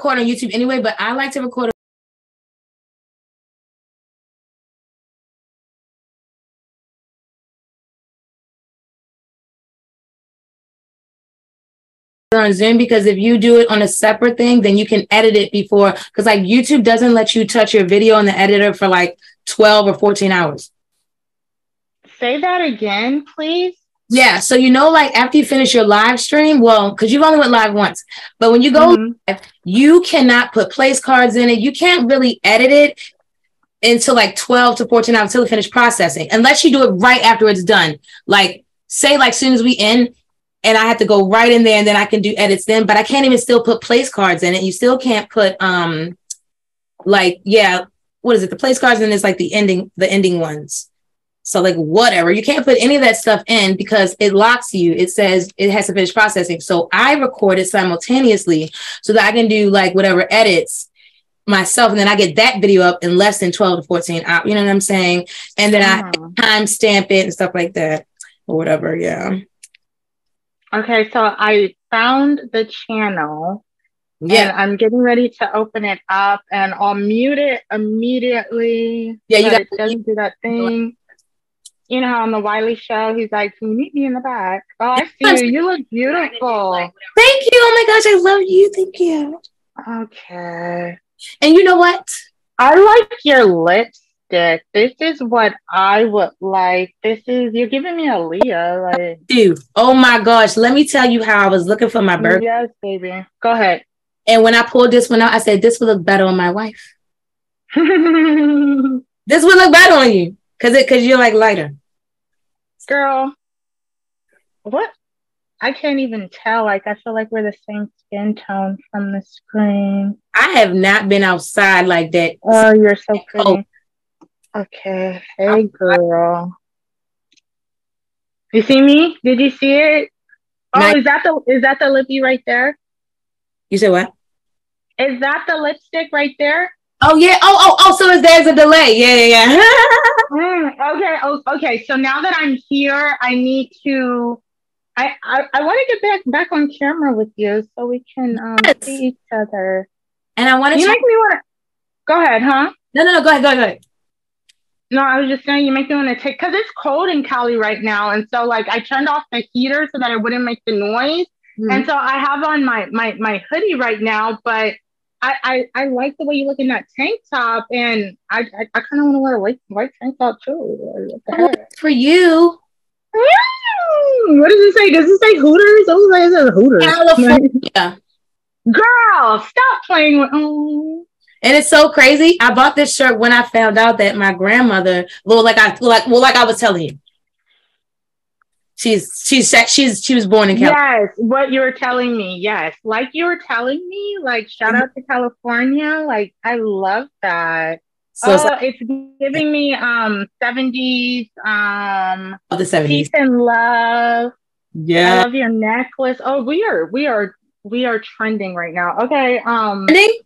Record on YouTube anyway, but I like to record on Zoom because if you do it on a separate thing, then you can edit it before because like YouTube doesn't let you touch your video in the editor for like 12 or 14 hours. Say that again, please. Yeah. So you know, like after you finish your live stream, well, because you've only went live once, but when you go Mhm. live, you cannot put place cards in it. You can't really edit it until like 12 to 14 hours until it finish processing, unless you do it right after it's done. Like say like soon as we end and I have to go right in there and then I can do edits then, but I can't even still put place cards in it. You still can't put um like yeah, what is it? The place cards and it's like the ending, the ending ones. So like whatever, you can't put any of that stuff in because it locks you. It says it has to finish processing. So I record it simultaneously so that I can do like whatever edits myself, and then I get that video up in less than twelve to fourteen hours. You know what I'm saying? And then I Mhm. timestamp it and stuff like that or whatever. Yeah, Okay, so I found the channel yeah, I'm getting ready to open it up and I'll mute it immediately. Yeah, you got- it doesn't do that thing. You know, how on the Wiley show, he's like, Can you meet me in the back? Oh, I see you. You look beautiful. Thank you. Oh my gosh, I love you. Thank you. Okay. And you know what? I like your lipstick. This is what I would like. This is you're giving me a Leah. Like Dude, oh my gosh, let me tell you how I was looking for my birthday. yes, baby. Go ahead. And when I pulled this one out, I said, This would look better on my wife. This would look better on you. Cause it cause you're like lighter. Girl, what? I can't even tell. Like, I feel like we're the same skin tone from the screen. I have not been outside like that. Oh, you're so oh. pretty. Oh. Okay. Hey, girl. You see me? Did you see it? Oh, Not- is that the is that the lippy right there? You said what? Is that the lipstick right there? Oh yeah. Oh, oh, oh, so is there's a delay. Yeah, yeah, yeah. Mm, okay. Oh, okay. So now that I'm here, I need to. I I, I want to get back back on camera with you so we can um, Yes. see each other. and I want You to make me want to. Go ahead, huh? No, no, no, go ahead, go ahead, go ahead. No, I was just saying you make me want to take because it's cold in Cali right now, and so like I turned off the heater so that it wouldn't make the noise, Mm-hmm. and so I have on my my my hoodie right now, but. I, I, I like the way you look in that tank top, and I I, I kind of want to wear a white white tank top too. For you. Mm, What does it say? Does it say Hooters? Oh, it says Hooters. California. Girl, stop playing with. Oh. And it's so crazy. I bought this shirt when I found out that my grandmother, well, like I like well, like I was telling you. She's she's she's she was born in California. Yes, what you were telling me. Yes, like you were telling me. Like shout out to California. Like I love that. So oh, it's giving me um seventies um of the 70s. peace and love. Yeah, I love your necklace. Oh, we are we are we are trending right now. Okay. Um, Trending?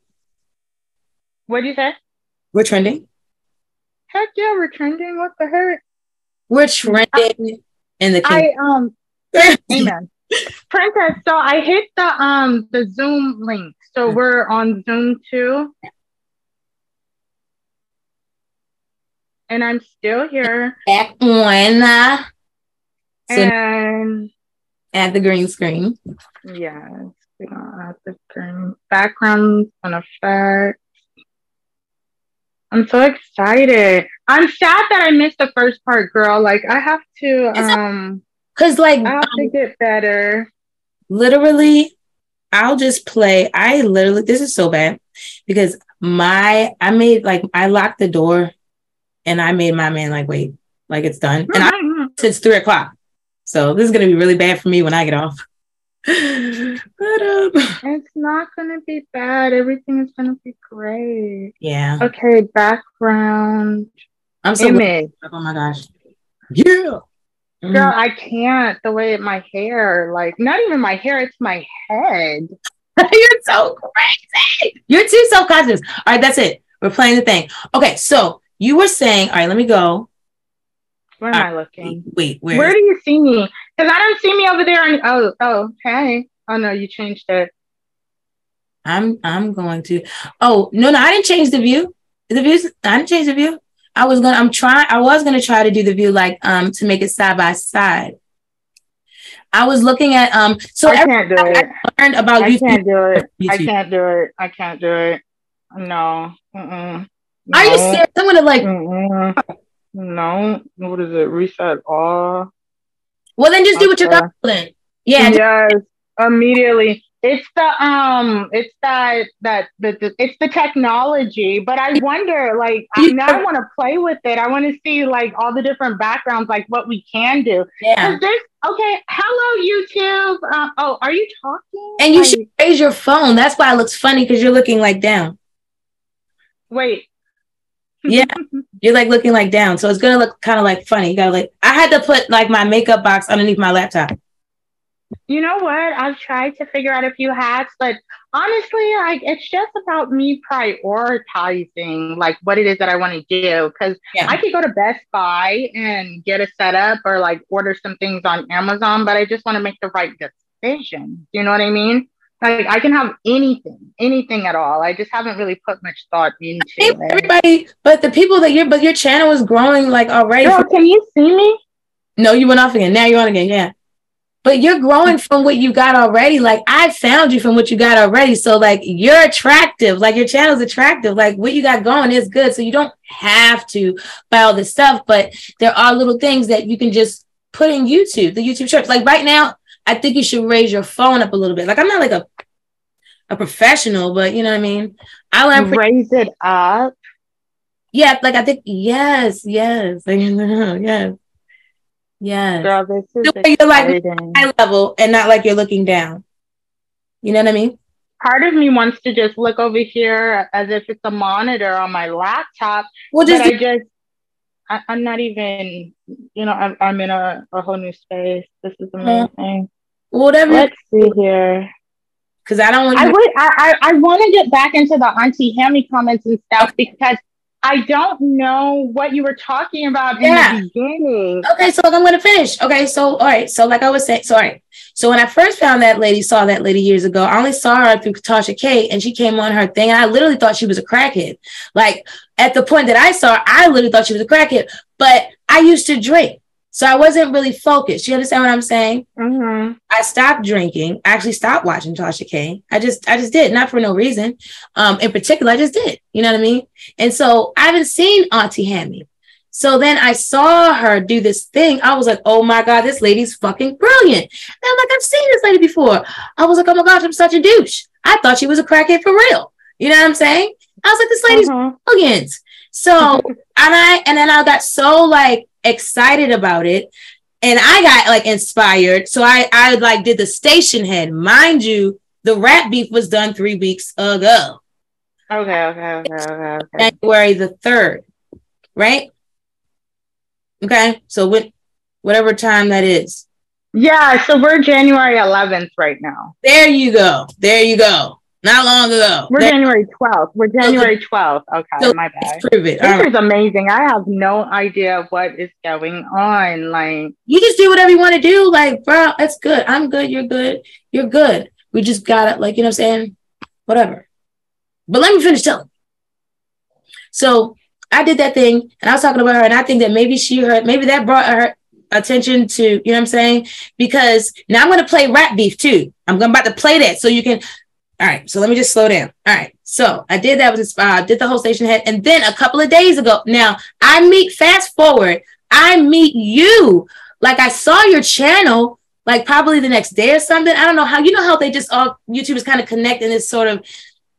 what do you say? We're trending. Heck yeah, we're trending. What the heck? We're trending in the I um Amen. Princess, so I hit the um the Zoom link. So we're on Zoom too. And I'm still here. back on uh, so And at the green screen. yes, we don't have the green background on effect. I'm so excited. I'm sad that I missed the first part, girl. Like I have to um Cause like I have to get better. literally I'll just play. I literally this is so bad because my I made like I locked the door and I made my man like wait, like it's done. And I since three o'clock. So this is gonna be really bad for me when I get off. But um It's not gonna be bad. Everything is gonna be great. yeah. Okay, background I'm so image. oh my gosh. Yeah. Girl, I can't. The way my hair, like not even my hair, it's my head. You're so crazy. You're too self conscious. All right, that's it. We're playing the thing. Okay, so you were saying, all right, let me go. Where am I looking? Wait, where? Where do you see me? Because I don't see me over there. On, oh, oh, hey. Oh no, you changed it. I'm I'm going to. Oh no, no, I didn't change the view. The views, I didn't change the view. I was gonna. I'm trying. I was gonna try to do the view like um to make it side by side. I was looking at um. So I can't do it. I learned about I YouTube. can't do it. I can't do it. I can't do it. No. Mm-mm. Are you No. serious? I'm gonna like. Mm-mm. No. What is it? Reset all. Well, then just do what you're comfortable in. Yeah. Yes. Immediately. It's the um. It's that that the, the it's the technology. But I wonder, like, I, now I want to play with it. I want to see like all the different backgrounds, like what we can do. Yeah. There's okay. Hello, YouTube. Um, oh, are you talking? And you Like, should raise your phone. That's why it looks funny because you're looking like down. wait. Yeah. You're like looking like down. So it's gonna look kind of like funny. You gotta like I had to put like my makeup box underneath my laptop. You know what? I've tried to figure out a few hacks, but honestly, like it's just about me prioritizing like what it is that I want to do. Because Yeah. I could go to Best Buy and get a setup or like order some things on Amazon, but I just want to make the right decision. Do you know what I mean? Like I can have anything, anything at all. I just haven't really put much thought into it. Everybody, but the people that you're but your channel is growing like already. Girl, can you see me? No, you went off again. Now you're on again. Yeah. But you're growing from what you got already. Like I found you from what you got already. So like you're attractive. Like your channel's attractive. Like what you got going is good. So you don't have to buy all this stuff, but there are little things that you can just put in YouTube, the YouTube shorts. Like right now, I think you should raise your phone up a little bit. Like I'm not like a a professional, but you know what I mean? I learned pretty Raise it up. yeah, like I think yes, yes, yes, yes. Girl, this is way you're like high level and not like you're looking down. You know what I mean? part of me wants to just look over here as if it's a monitor on my laptop, Well, but just I just, I, I'm not even, you know, I'm, I'm in a, a whole new space. This is mm-hmm. amazing. whatever. Let's see here. Because I don't want I would, I, I, I want to get back into the Auntie Hammy comments and stuff because I don't know what you were talking about Yeah. in the beginning. Okay, so I'm gonna finish. Okay, so all right, so like I was saying, sorry. So when I first found that lady, saw that lady years ago, I only saw her through Tasha K, and she came on her thing, and I literally thought she was a crackhead. Like at the point that I saw her, I literally thought she was a crackhead. But I used to drink, so I wasn't really focused. You understand what I'm saying? hmm I stopped drinking. I actually stopped watching Tasha K. I just, I just did, not for no reason. Um, in particular, I just did. You know what I mean? And so I haven't seen Auntie Hammy. So then I saw her do this thing. I was like, oh my God, this lady's fucking brilliant. And I'm like, I've seen this lady before. I was like, oh my gosh, I'm such a douche. I thought she was a crackhead for real. You know what I'm saying? I was like, this lady's Mhm. brilliant. So and I and then I got so like excited about it. And I got like inspired. So I I like did the Stationhead. Mind you, the rap beef was done three weeks ago. Okay, okay, okay, okay, okay. January the 3rd. Right? Okay. So with whatever time that is. Yeah, so we're January 11th right now. There you go. There you go. Not long ago. We're There- January 12th. We're January 12th. Okay, so my bad. prove it. This right. is amazing. I have no idea what is going on. Like, you just do whatever you want to do. Like, bro, that's good. I'm good. You're good. You're good. We just got it. Like, you know what I'm saying? Whatever. But let me finish telling. So I did that thing and I was talking about her, and I think that maybe she heard, maybe that brought her attention to, you know what I'm saying? Because now I'm going to play rap beef too. I'm going about to play that so you can. All right. So let me just slow down. All right. So I did that with inspired, uh, did the whole Stationhead. And then a couple of days ago, now I meet, fast forward, I meet you. Like I saw your channel, like probably the next day or something. I don't know how, you know how they just all YouTubers kind of connect in this sort of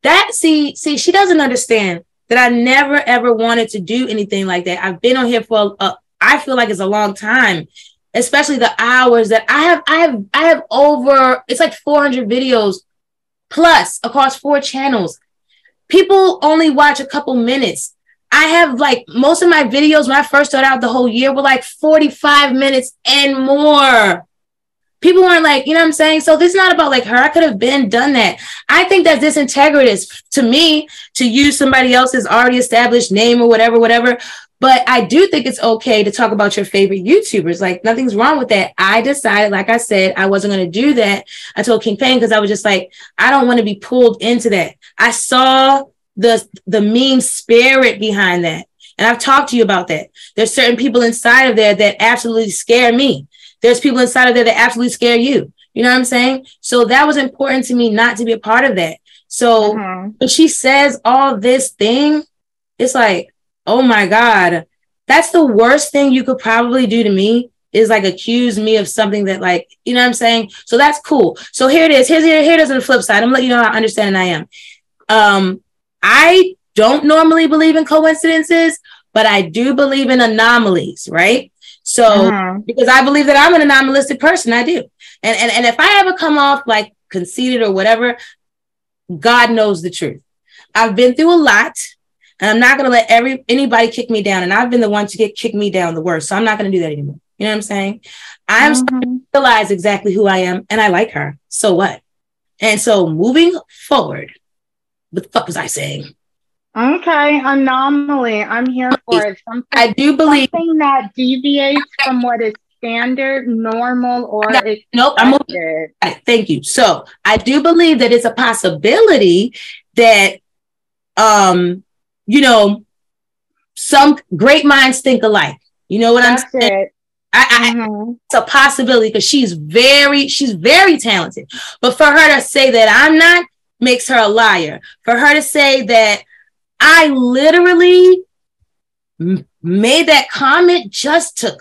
that. See, see, she doesn't understand that I never ever wanted to do anything like that. I've been on here for a, I feel like it's a long time, especially the hours that I have. I have I have over it's like 400 videos plus across four channels. People only watch a couple minutes. I have like most of my videos when I first started out the whole year were like 45 minutes and more. People weren't like, you know what I'm saying? So this is not about like her. I could have been done that. I think that's disintegritous to me to use somebody else's already established name or whatever, whatever. But I do think it's okay to talk about your favorite YouTubers. Like nothing's wrong with that. I decided, like I said, I wasn't going to do that. I told King Fame because I was just like, I don't want to be pulled into that. I saw the the meme spirit behind that. And I've talked to you about that. There's certain people inside of there that absolutely scare me. There's people inside of there that absolutely scare you. You know what I'm saying? So that was important to me not to be a part of that. So mm-hmm. when she says all this thing, it's like, oh my God, that's the worst thing you could probably do to me is like accuse me of something that like, you know what I'm saying? So that's cool. So here it is. Here's here, here it is on the flip side. I'm letting you know how understanding I am. Um, I don't normally believe in coincidences, but I do believe in anomalies, right? So uh-huh. because I believe that I'm an anomalistic person, I do. And, and and if I ever come off like conceited or whatever, God knows the truth. I've been through a lot, and I'm not gonna let every anybody kick me down. And I've been the one to get kicked me down the worst. So I'm not gonna do that anymore. You know what I'm saying? I'm mm-hmm. realize exactly who I am, and I like her. So what? And so moving forward, what the fuck was I saying? Okay, anomaly. I'm here for it. Something, I do believe something that deviates from what is standard, normal, or. Nope, I'm moving. Thank you. So I do believe that it's a possibility that, um, you know, some great minds think alike. You know what That's I'm saying? It. I, I mm-hmm. it's a possibility because she's very, she's very talented. But for her to say that I'm not makes her a liar. For her to say that I literally m- made that comment just to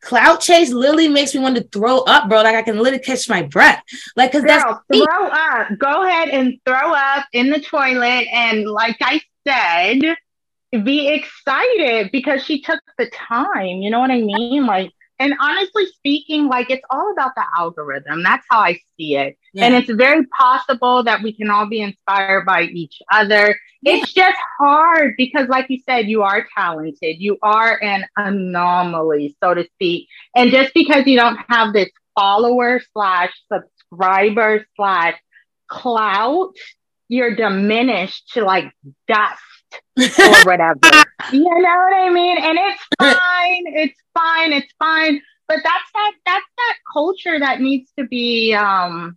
clout chase literally makes me want to throw up, bro. Like I can literally catch my breath. Like, cause Girl, that's throw up. Go ahead and throw up in the toilet. And like I said, be excited because she took the time. You know what I mean? Like, and honestly speaking, like it's all about the algorithm. That's how I see it. Yeah. And it's very possible that we can all be inspired by each other. Yeah. It's just hard because, like you said, you are talented. You are an anomaly, so to speak. And just because you don't have this follower slash subscriber slash clout, you're diminished to like dust or whatever. you know what I mean? And it's fine. It's fine. It's fine. But that's that that's that culture that needs to be um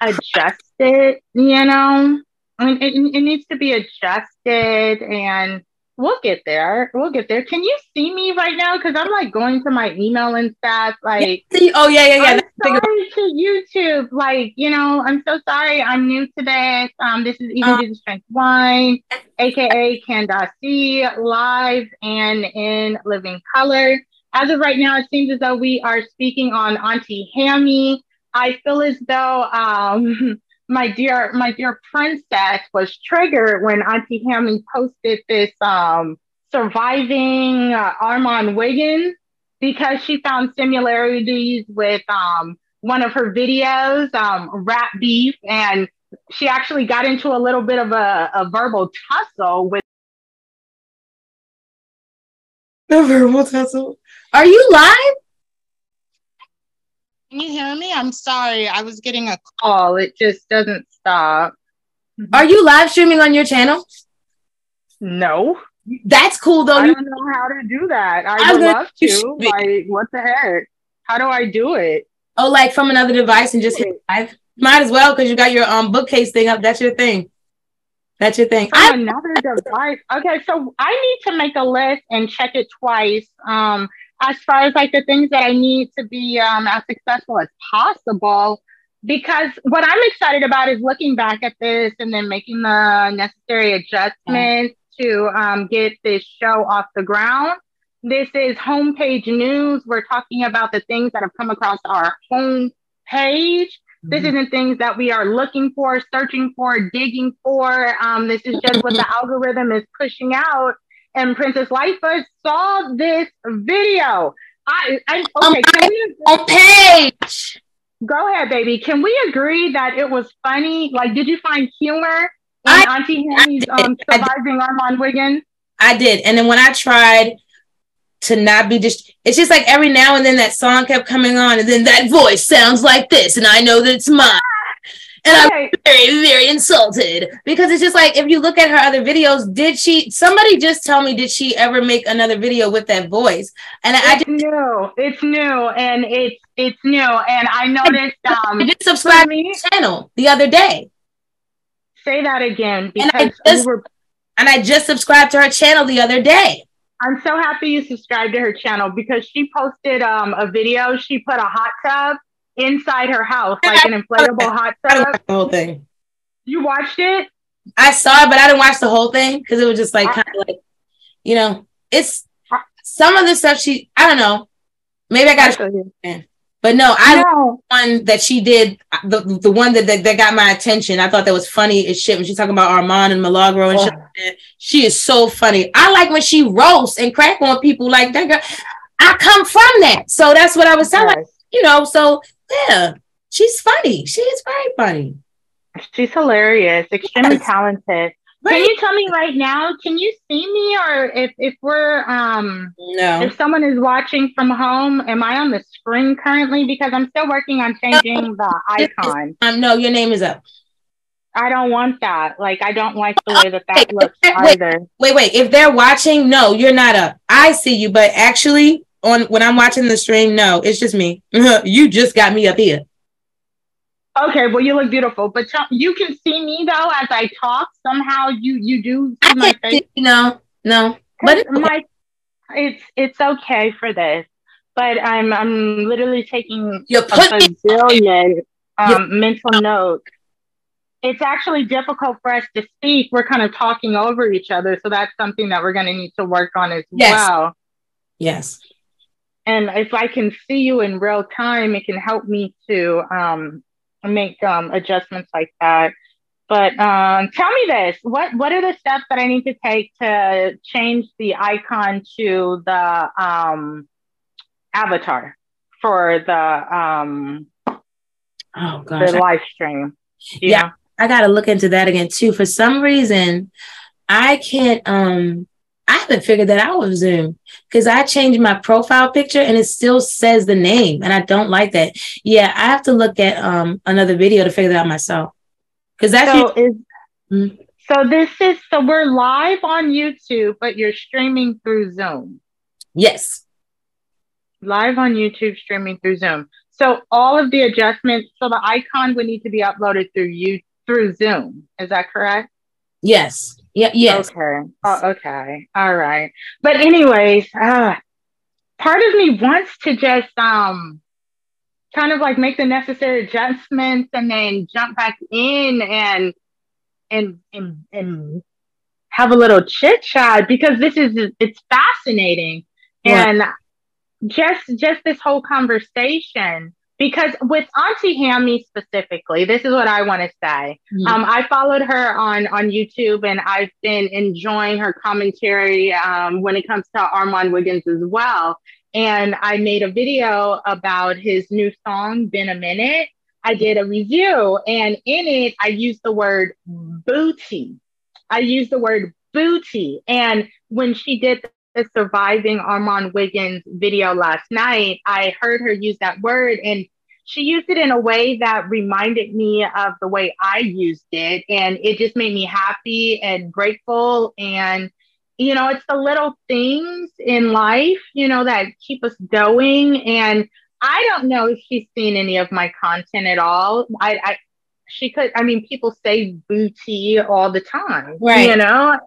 adjusted, you know? I mean, it, it needs to be adjusted and we'll get there. We'll get there. Can you see me right now? Because I'm like going to my email and stuff. Like, oh yeah, yeah, yeah. I'm sorry to YouTube. Like, you know, I'm so sorry. I'm new to this. Um, this is even uh, Jesus Strength Wine, aka Candace, live and in living color. As of right now, it seems as though we are speaking on Auntie Hammy. I feel as though um, my dear my dear princess was triggered when Auntie Hammy posted this um, surviving uh, Armon Wiggins because she found similarities with um, one of her videos, um, Rap Beef, and she actually got into a little bit of a, a verbal tussle with. A verbal tussle. Are you live? Can you hear me? I'm sorry. I was getting a call. It just doesn't stop. Are you live streaming on your channel? No. That's cool though. I don't know how to do that. I, I would love to. Like, what the heck? How do I do it? Oh, like from another device and just hit live? Might as well because you got your um bookcase thing up. That's your thing. That's your thing. I- another device. Okay, so I need to make a list and check it twice. Um, as far as like the things that I need to be um, as successful as possible. Because what I'm excited about is looking back at this and then making the necessary adjustments to um, get this show off the ground. This is homepage news. We're talking about the things that have come across our home page. This mm-hmm. isn't things that we are looking for, searching for, digging for. Um, this is just what the algorithm is pushing out and Princess Lifa saw this video. I, I okay, can we on page. Go ahead, baby. Can we agree that it was funny? Like, did you find humor in I, Auntie Hammy's um, surviving Armon Wiggins? I did, and then when I tried to not be just, it's just like every now and then that song kept coming on, and then that voice sounds like this, and I know that it's mine. And okay. I'm very, very insulted because it's just like if you look at her other videos, did she somebody just tell me did she ever make another video with that voice? And it's I just new. It's new and it's it's new. And I noticed um I just subscribed to the channel the other day. Say that again because and I, just, we were, and I just subscribed to her channel the other day. I'm so happy you subscribed to her channel because she posted um, a video. She put a hot tub inside her house, like an inflatable hot tub. the whole thing. You watched it? I saw it, but I didn't watch the whole thing because it was just like kind of like, you know, it's some of the stuff she. I don't know. Maybe I got to. Show you. But no, I know one that she did the the one that, that, that got my attention. I thought that was funny as shit when she's talking about Armon and Milagro and oh. shit. She is so funny. I like when she roasts and crack on people like that girl. I come from that, so that's what I was telling. Yes. You know, so yeah, she's funny. She is very funny. She's hilarious, extremely yes. talented. Can you tell me right now? Can you see me, or if if we're um no if someone is watching from home, am I on the screen currently? Because I'm still working on changing the icon. Um, no, your name is up. I don't want that. Like I don't like the way that that looks wait, either. Wait, wait. If they're watching, no, you're not up. I see you, but actually, on when I'm watching the stream, no, it's just me. you just got me up here. Okay, well, you look beautiful, but you can see me though as I talk. Somehow, you you do see my face. no, no, but it's my it's it's okay for this. But I'm I'm literally taking you a bazillion um, mental notes. It's actually difficult for us to speak. We're kind of talking over each other, so that's something that we're going to need to work on as yes. well. Yes. And if I can see you in real time, it can help me to um, make um, adjustments like that. But um, tell me this: what what are the steps that I need to take to change the icon to the um, avatar for the um, oh gosh, the live stream? Yeah, know? I got to look into that again too. For some reason, I can't um I haven't figured that out with Zoom because I changed my profile picture and it still says the name, and I don't like that. Yeah, I have to look at um another video to figure that out myself. Because that's so is mm-hmm. so this is so we're live on YouTube, but you're streaming through Zoom. Yes, live on YouTube, streaming through Zoom. So all of the adjustments, so the icon would need to be uploaded through you through Zoom. Is that correct? Yes. Yeah. Yes. Okay. Oh, okay. All right. But anyways, uh, part of me wants to just um kind of like make the necessary adjustments and then jump back in and and and and have a little chit chat because this is it's fascinating yeah. and just just this whole conversation because with Auntie Hammy specifically, this is what I want to say. Mm-hmm. Um, I followed her on on YouTube, and I've been enjoying her commentary um, when it comes to Armon Wiggins as well. And I made a video about his new song, "Been a Minute." I did a review, and in it, I used the word booty. I used the word booty, and when she did the surviving Armon Wiggins video last night, I heard her use that word and she used it in a way that reminded me of the way I used it. And it just made me happy and grateful. And, you know, it's the little things in life, you know, that keep us going. And I don't know if she's seen any of my content at all. I, I she could, I mean, people say booty all the time, right. you know?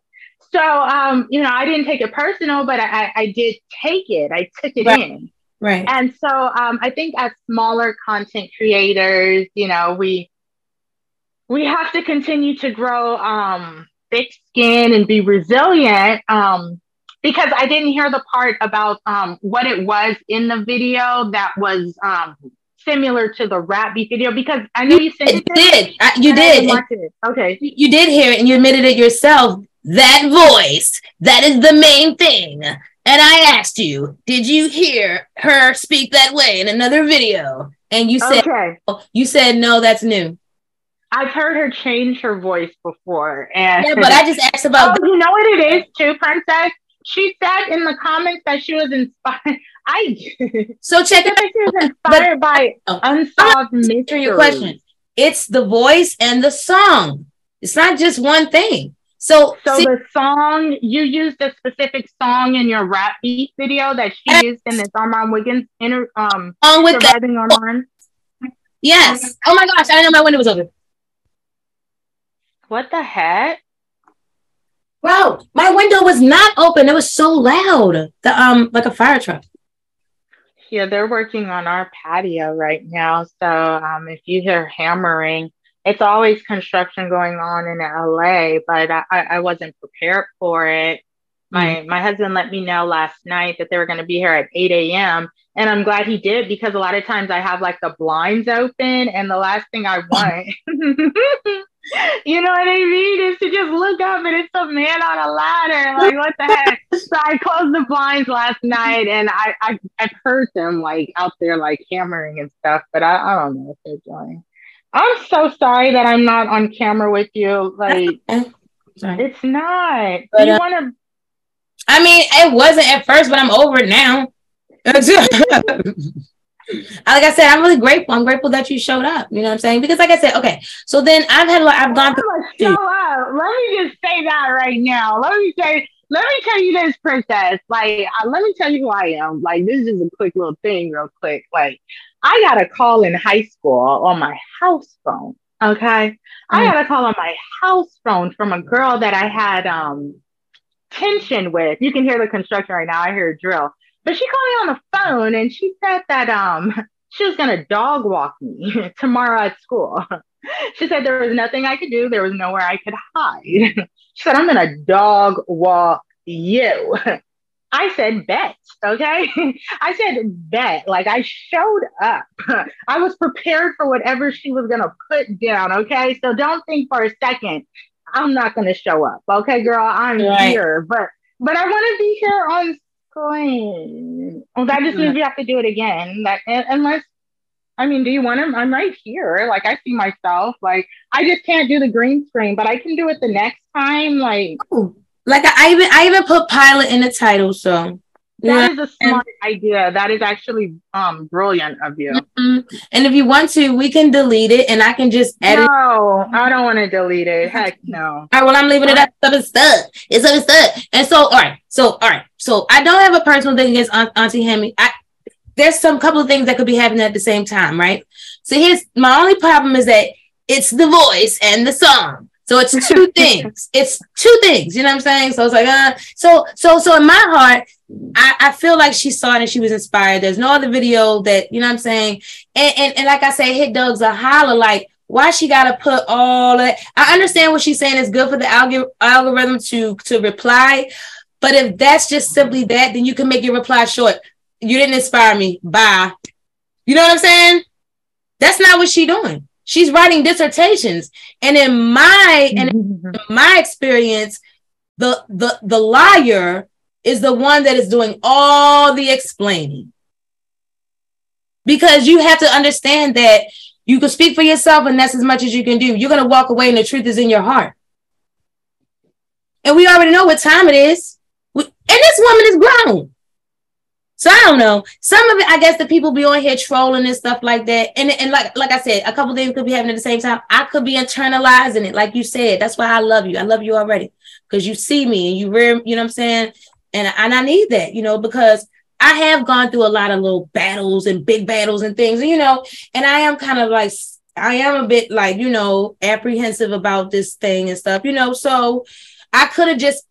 So, um, you know, I didn't take it personal, but I, I did take it. I took it right. in. Right. And so um, I think as smaller content creators, you know, we we have to continue to grow um, thick skin and be resilient. Um, because I didn't hear the part about um, what it was in the video that was um, similar to the rap beef video because I know you said you did. Uh, you did. Okay. You did hear it and you admitted it yourself that voice, that is the main thing. And I asked you, did you hear her speak that way in another video? And you said, okay. you said, no, that's new. I've heard her change her voice before. And yeah, but I just asked about. Oh, you know what it is too, Princess? She said in the comments that she was inspired. I so check it out. She was inspired but, by oh, unsolved mystery. Your question. it's the voice and the song. It's not just one thing. So, so see, the song you used a specific song in your rap beef video that she used in this Armon Wiggins inter um on with surviving the, Armon. Yes. Oh my gosh, I didn't know my window was open. What the heck? Bro, my window was not open. It was so loud. The um like a fire truck. Yeah, they're working on our patio right now. So um if you hear hammering, it's always construction going on in LA, but I, I wasn't prepared for it. My mm-hmm. my husband let me know last night that they were going to be here at 8 a.m. And I'm glad he did because a lot of times I have like the blinds open, and the last thing I want, you know what I mean, is to just look up and it's a man on a ladder. Like what the heck? so I closed the blinds last night, and I, I I've heard them like out there like hammering and stuff, but I, I don't know what they're doing. I'm so sorry that I'm not on camera with you. Like, it's not. But, you uh, want to? I mean, it wasn't at first, but I'm over it now. like I said, I'm really grateful. I'm grateful that you showed up. You know what I'm saying? Because, like I said, okay. So then I've had, like, I've gone through. Show up. Let me just say that right now. Let me say, let me tell you this, princess. Like, uh, let me tell you who I am. Like, this is a quick little thing, real quick. Like, I got a call in high school on my house phone. Okay. Mm. I got a call on my house phone from a girl that I had um tension with. You can hear the construction right now. I hear a drill. But she called me on the phone and she said that um she was gonna dog walk me tomorrow at school. she said there was nothing I could do, there was nowhere I could hide. she said, I'm gonna dog walk you. I said bet, okay? I said bet. Like I showed up. I was prepared for whatever she was gonna put down, okay? So don't think for a second I'm not gonna show up, okay, girl? I'm right. here, but but I want to be here on screen. Well, that just means mm-hmm. we have to do it again. That unless I mean, do you want him? I'm right here. Like I see myself. Like I just can't do the green screen, but I can do it the next time. Like. Ooh like I, even I even put pilot in the title, so that is a smart and, idea. That is actually um brilliant of you. Mm-hmm. And if you want to, we can delete it, and I can just edit. No, I don't want to delete it. Heck no. All right, well, I'm leaving it up. Stuff is stuck. It's up stuck. And so, all right, so all right, so I don't have a personal thing against Aunt, Auntie Hammy. I there's some couple of things that could be happening at the same time, right? So here's my only problem is that it's the voice and the song. So it's two things. It's two things. You know what I'm saying? So it's like, uh, so so so in my heart, I, I feel like she saw it and she was inspired. There's no other video that you know what I'm saying. And and, and like I say, hit Doug's a holler. Like why she got to put all that? I understand what she's saying. It's good for the alg- algorithm to to reply, but if that's just simply that, then you can make your reply short. You didn't inspire me. Bye. You know what I'm saying? That's not what she doing. She's writing dissertations. And in my and in mm-hmm. my experience, the the the liar is the one that is doing all the explaining. Because you have to understand that you can speak for yourself and that's as much as you can do. You're going to walk away and the truth is in your heart. And we already know what time it is. And this woman is grown. So I don't know. Some of it, I guess, the people be on here trolling and stuff like that. And and like like I said, a couple things could be happening at the same time. I could be internalizing it, like you said. That's why I love you. I love you already because you see me and you real. You know what I'm saying? And and I need that, you know, because I have gone through a lot of little battles and big battles and things, you know. And I am kind of like I am a bit like you know apprehensive about this thing and stuff, you know. So I could have just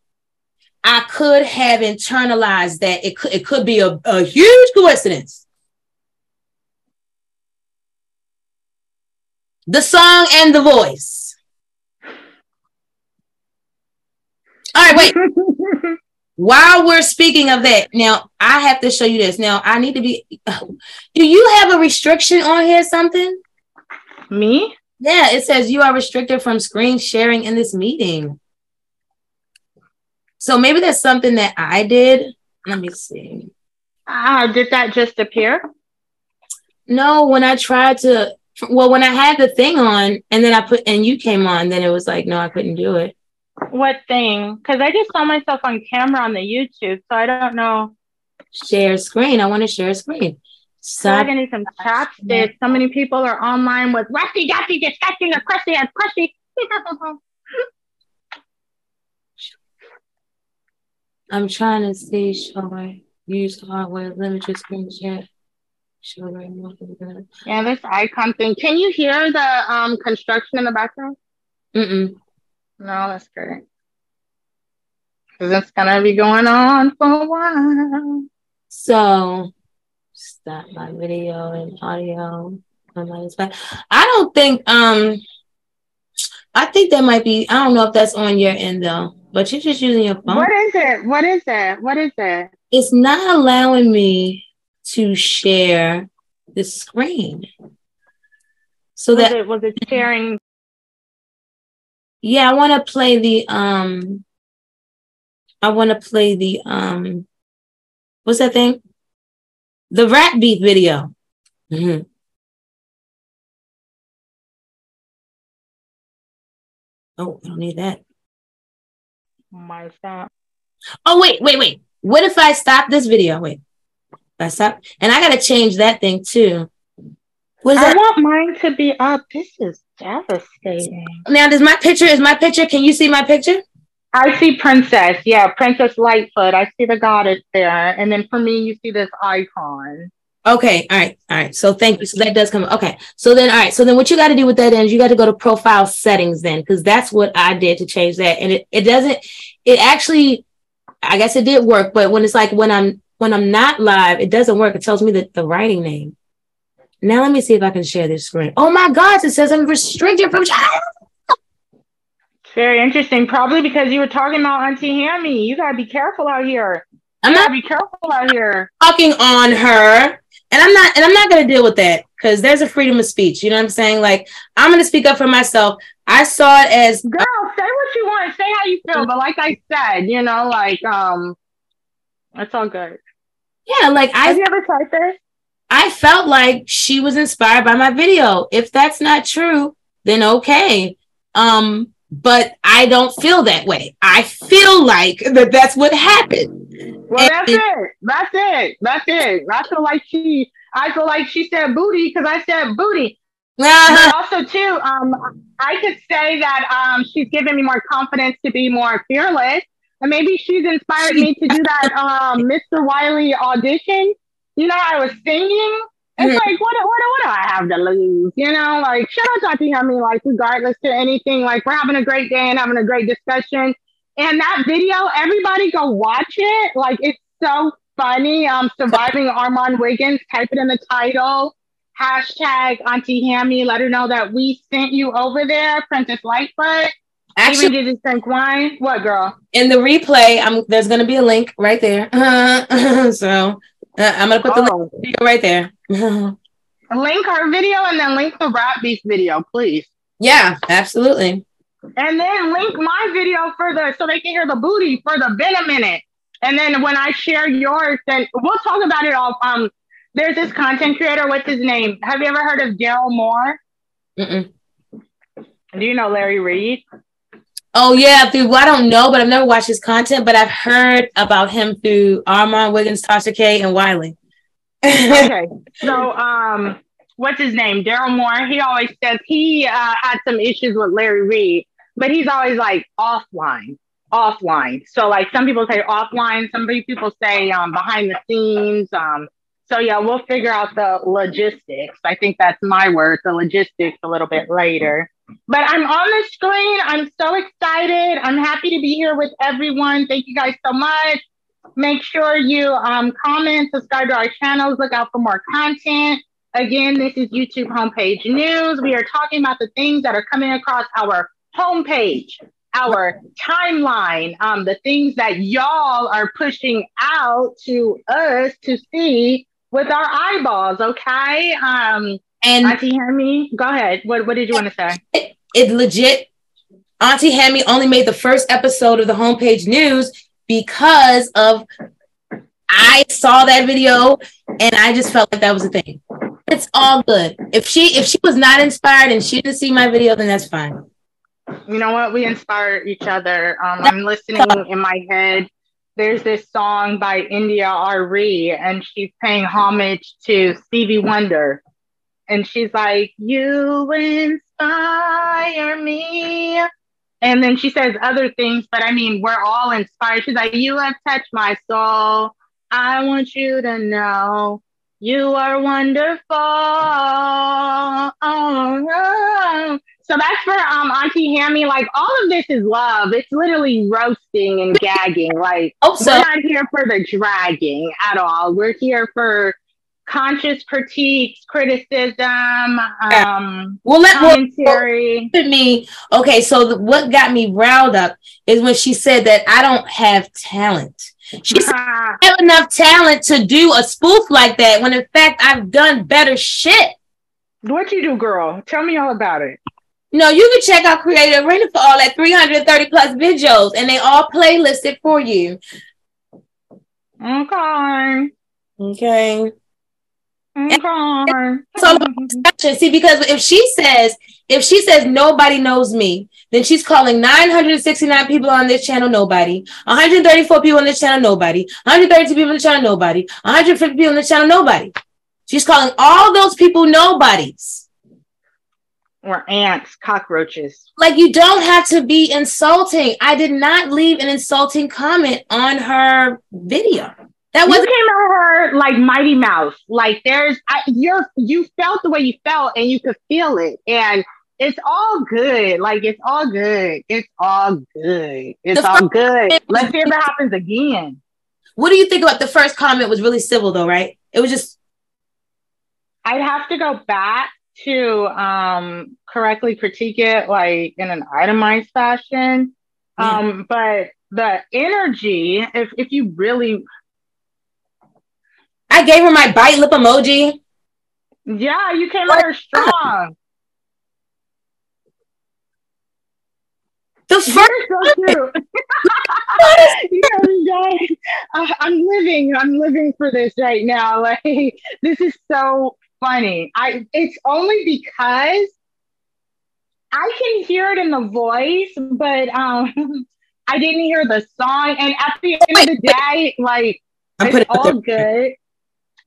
I could have internalized that it could, it could be a, a huge coincidence. The song and the voice. All right, wait. While we're speaking of that, now I have to show you this. Now I need to be. Do you have a restriction on here? Something? Me? Yeah, it says you are restricted from screen sharing in this meeting. So maybe that's something that I did. Let me see. Ah, did that just appear? No, when I tried to, well, when I had the thing on and then I put, and you came on, then it was like, no, I couldn't do it. What thing? Because I just saw myself on camera on the YouTube, so I don't know. Share screen. I want to share screen. So I need some chapstick. So many people are online with rusty, dusty, disgusting, or crusty, and crusty. I'm trying to see, show I use hardware, limited screen share. Show right Yeah, this icon thing. Can you hear the um construction in the background? Mm-mm. No, that's great. Because it's gonna be going on for a while. So stop my video and audio. I don't think um I think that might be I don't know if that's on your end though, but you're just using your phone. What it? What is it? What is it? It's not allowing me to share the screen. So was that it, was it sharing? Yeah, I want to play the um. I want to play the um. What's that thing? The rat beat video. Mm-hmm. Oh, I don't need that. My stop. Oh wait, wait, wait. What if I stop this video? Wait. That's up. And I gotta change that thing too. What is I that? want mine to be up. This is devastating. Now, does my picture is my picture? Can you see my picture? I see Princess. Yeah, Princess Lightfoot. I see the goddess there. And then for me, you see this icon. Okay. All right. All right. So thank you. So that does come. Okay. So then, all right. So then what you got to do with that is you got to go to profile settings then, because that's what I did to change that. And it, it doesn't, it actually, I guess it did work, but when it's like when I'm when I'm not live, it doesn't work. It tells me that the writing name. Now let me see if I can share this screen. Oh my gosh, it says I'm restricted from Very interesting. Probably because you were talking about Auntie Hammy. You gotta be careful out here. I'm not be careful out here. Talking on her. And I'm not and I'm not gonna deal with that because there's a freedom of speech. You know what I'm saying? Like I'm gonna speak up for myself. I saw it as girl, say what you want, say how you feel. But like I said, you know, like um that's all good. Yeah, like I have you ever tried this? I felt like she was inspired by my video. If that's not true, then okay. Um, but I don't feel that way. I feel like that that's what happened. Well, and that's it. That's it. That's it. I feel like she. I feel like she said booty because I said booty. But also, too, um, I could say that um, she's given me more confidence to be more fearless and maybe she's inspired me to do that um, Mr. Wiley audition. You know, I was singing. It's mm-hmm. like, what, what, what do I have to lose? You know, like, shout out to Hammy, like, regardless to anything, like, we're having a great day and having a great discussion. And that video, everybody go watch it. Like, it's so funny. Um, surviving Armon Wiggins, type it in the title. Hashtag Auntie Hammy, let her know that we sent you over there, Princess Lightfoot. Actually, Even did you drink wine? What girl? In the replay, I'm there's gonna be a link right there. so uh, I'm gonna put the oh. link right there. link our video and then link the rat beef video, please. Yeah, absolutely. And then link my video for the so they can hear the booty for the been a minute. And then when I share yours, then we'll talk about it all. Um, there's this content creator. What's his name? Have you ever heard of Daryl Moore? Mm-mm. Do you know Larry Reed? Oh yeah, through well, I don't know, but I've never watched his content, but I've heard about him through Armon Wiggins, Tasha K, and Wiley. okay, so um, what's his name? Daryl Moore. He always says he uh, had some issues with Larry Reed, but he's always like offline, offline. So like some people say offline, some people say um, behind the scenes. Um, so yeah, we'll figure out the logistics. I think that's my word, the logistics, a little bit later. But I'm on the screen. I'm so excited. I'm happy to be here with everyone. Thank you guys so much. Make sure you um, comment, subscribe to our channels, look out for more content. Again, this is YouTube homepage news. We are talking about the things that are coming across our homepage, our timeline, um, the things that y'all are pushing out to us to see with our eyeballs. Okay. Um, and Auntie Hammy, go ahead. What what did you want to say? It, it legit. Auntie Hammy only made the first episode of the homepage news because of I saw that video and I just felt like that was a thing. It's all good. If she if she was not inspired and she didn't see my video, then that's fine. You know what? We inspire each other. Um, I'm listening in my head there's this song by India Arie, and she's paying homage to Stevie Wonder. And she's like, You inspire me. And then she says other things, but I mean, we're all inspired. She's like, You have touched my soul. I want you to know you are wonderful. Oh. So that's for um Auntie Hammy. Like all of this is love. It's literally roasting and gagging. Like oh, so. we're not here for the dragging at all. We're here for conscious critiques, criticism, um, well, let, commentary. Well, me, okay. So the, what got me riled up is when she said that I don't have talent. She said I have enough talent to do a spoof like that when in fact I've done better shit. What you do, girl? Tell me all about it. No, you can check out Creator Arena for all that 330 plus videos, and they all playlisted for you. Okay. Okay. Okay. So see, because if she says, if she says nobody knows me, then she's calling 969 people on this channel nobody, 134 people on this channel nobody, 132 people on the channel nobody, 150 people on the channel nobody. She's calling all those people nobodies or ants, cockroaches. Like you don't have to be insulting. I did not leave an insulting comment on her video. That was came at her like Mighty Mouse. Like there's, I, you're you felt the way you felt, and you could feel it, and it's all good. Like it's all good. It's all good. It's the all good. Let's see if it happens again. What do you think about the first comment? Was really civil though, right? It was just. I'd have to go back to um, correctly critique it like in an itemized fashion. Yeah. Um, but the energy, if if you really I gave her my bite lip emoji. Yeah, you came at her strong. The first so cute. yeah, I'm living. I'm living for this right now. Like this is so funny. I it's only because I can hear it in the voice, but um I didn't hear the song. And at the end of the day, like I'm it's all good.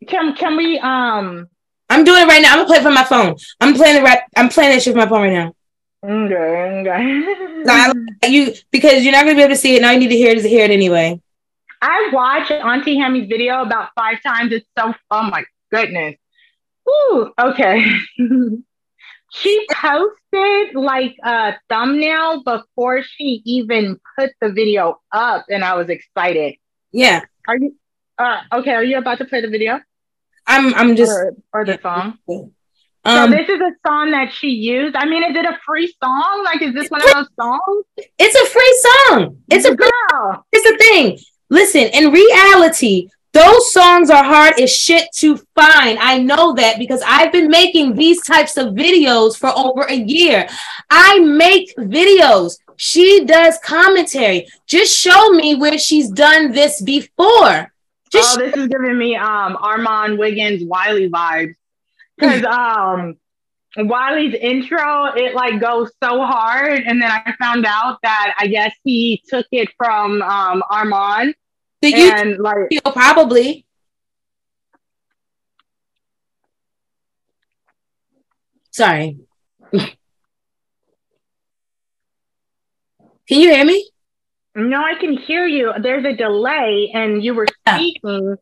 Can can we um I'm doing it right now. I'm gonna play it from my phone. I'm playing the rap. I'm playing that shit from my phone right now. Okay, okay. so you because you're not gonna be able to see it. Now you need to hear it to hear it anyway. I watched Auntie Hammy's video about five times. It's so oh my goodness. Ooh, okay. she posted like a thumbnail before she even put the video up, and I was excited. Yeah. Are you uh, okay? Are you about to play the video? I'm. I'm just or, or the song. Um, so this is a song that she used. I mean, is it a free song? Like, is this one of those songs? It's a free song. It's a girl. It's a thing. Listen, in reality, those songs are hard as shit to find. I know that because I've been making these types of videos for over a year. I make videos. She does commentary. Just show me where she's done this before. Just oh, this is giving me um Armon Wiggins Wiley vibes. Because um Wiley's intro, it like goes so hard. And then I found out that I guess he took it from um Armand the and YouTube like video, probably. Sorry. Can you hear me? No, I can hear you. There's a delay, and you were speaking,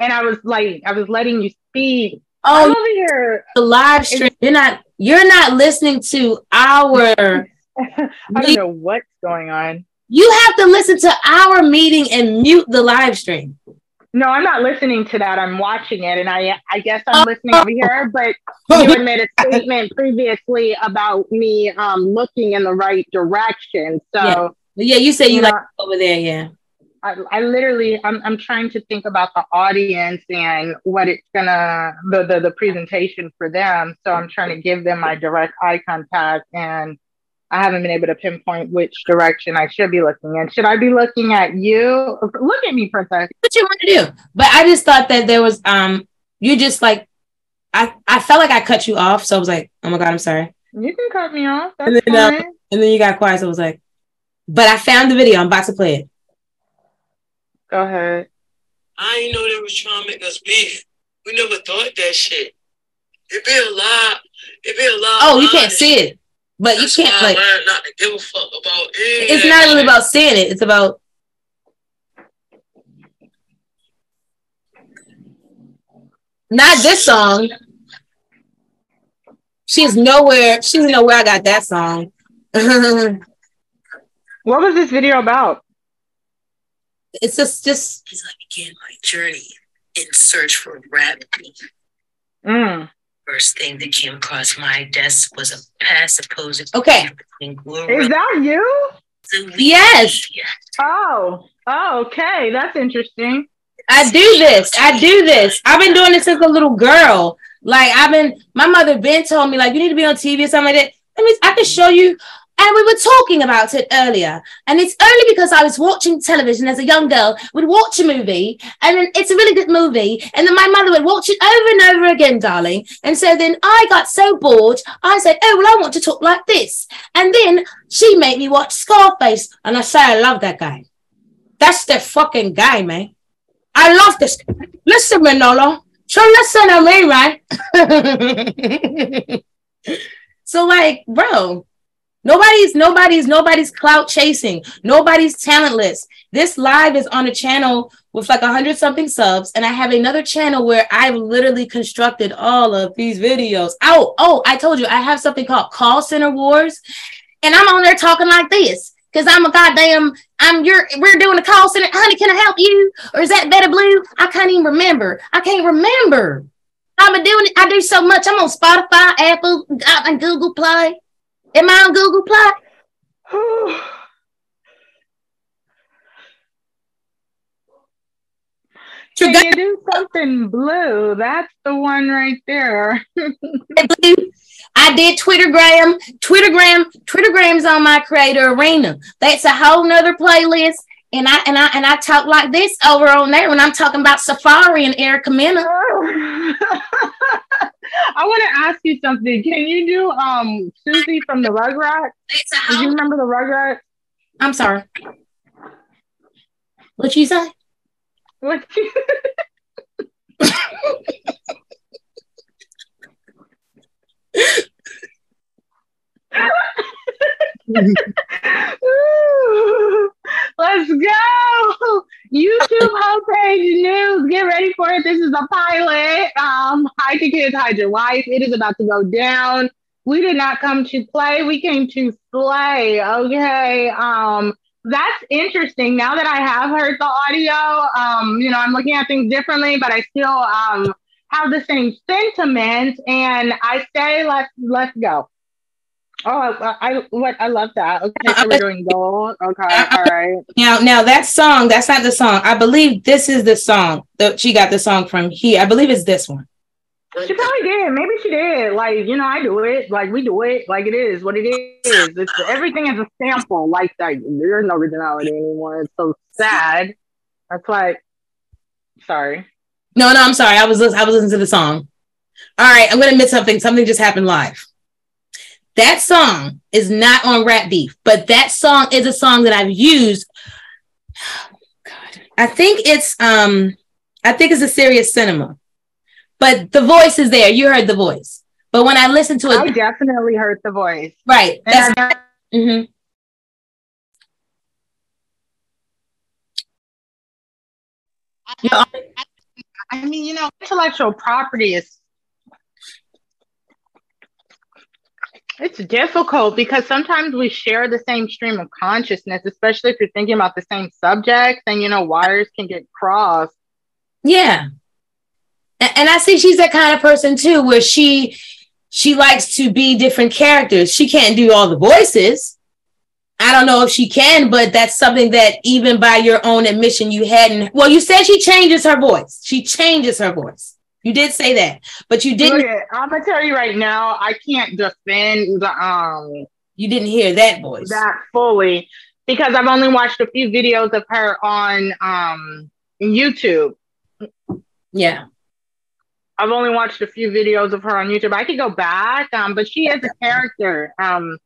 and I was like, I was letting you speak. Oh, I'm over here. The live stream. You're not. You're not listening to our. I don't know what's going on. You have to listen to our meeting and mute the live stream. No, I'm not listening to that. I'm watching it, and I I guess I'm listening over here. But you had made a statement previously about me um, looking in the right direction. So yeah, yeah you said you, you like know, over there, yeah. I, I literally I'm I'm trying to think about the audience and what it's gonna the, the the presentation for them. So I'm trying to give them my direct eye contact and I haven't been able to pinpoint which direction I should be looking in. Should I be looking at you? Look at me, princess. What you want to do? But I just thought that there was um you just like I I felt like I cut you off, so I was like, oh my god, I'm sorry. You can cut me off. That's and then, uh, fine. Uh, and then you got quiet, so I was like, but I found the video. I'm about to play it. Go ahead. I ain't know they was trying to make us beef. We never thought that shit. It be a lot. It be a lot. Oh, you can't see it, but you can't like. not to give a fuck about it. It's not really about saying it. It's about. Not this song. She's nowhere. She's nowhere. I got that song. what was this video about? It's just, just. As like began my journey in search for rap. Mm. First thing that came across my desk was a pass opposing. Okay. Is that you? Yes. Oh. Oh, okay. That's interesting. I do this. I do this. I've been doing this since a little girl. Like I've been, my mother been told me like you need to be on TV or something like that. I mean, I can show you and we were talking about it earlier. And it's only because I was watching television as a young girl, would watch a movie, and it's a really good movie. And then my mother would watch it over and over again, darling. And so then I got so bored, I said, Oh, well, I want to talk like this. And then she made me watch Scarface. And I say, I love that guy. That's the fucking guy, man. I love this. Listen, Manolo. So listen to me, right? so, like, bro, Nobody's nobody's nobody's clout chasing. Nobody's talentless. This live is on a channel with like a hundred something subs, and I have another channel where I've literally constructed all of these videos. Oh, oh, I told you I have something called Call Center Wars, and I'm on there talking like this because I'm a goddamn. I'm your. We're doing a call center. Honey, can I help you? Or is that Better Blue? I can't even remember. I can't remember. Been doing it. I do so much. I'm on Spotify, Apple, uh, and Google Play. Am I on Google Play? Can you do something blue? That's the one right there. I did Twittergram. Twittergram. Twittergram's on my creator arena. That's a whole nother playlist. And I and I and I talk like this over on there when I'm talking about Safaree and Erica Mena. I want to ask you something. Can you do um Susie from the Rugrats? Do you remember the Rugrats? I'm sorry. What did you say? What? Let's go. YouTube homepage news. Get ready for it. This is a pilot. Um, hide the kids, hide your wife. It is about to go down. We did not come to play. We came to slay. Okay. Um, that's interesting. Now that I have heard the audio, um, you know, I'm looking at things differently, but I still um have the same sentiment. And I say, let's let's go. Oh, I, I what I love that. Okay, so we're doing gold. Okay, all right. Now, now that song, that's not the song. I believe this is the song that she got the song from here. I believe it's this one. She probably did. Maybe she did. Like, you know, I do it. Like we do it. Like it is what it is. It's everything is a sample. Like that. There's no originality anymore. It's so sad. That's why. Sorry. No, no, I'm sorry. I was I was listening to the song. All right, I'm gonna admit something. Something just happened live. That song is not on Rap Beef, but that song is a song that I've used. God, I think it's um, I think it's a serious cinema, but the voice is there. You heard the voice, but when I listened to it, I definitely heard the voice. Right. That's. mm-hmm. I, I mean, you know, intellectual property is It's difficult because sometimes we share the same stream of consciousness, especially if you're thinking about the same subjects and you know, wires can get crossed. Yeah. And I see she's that kind of person too, where she she likes to be different characters. She can't do all the voices. I don't know if she can, but that's something that even by your own admission you hadn't. Well, you said she changes her voice. She changes her voice. You did say that, but you didn't. I'm gonna tell you right now, I can't defend the um. You didn't hear that voice that fully because I've only watched a few videos of her on um YouTube. Yeah. I've only watched a few videos of her on YouTube. I could go back, um, but she is a character. Um,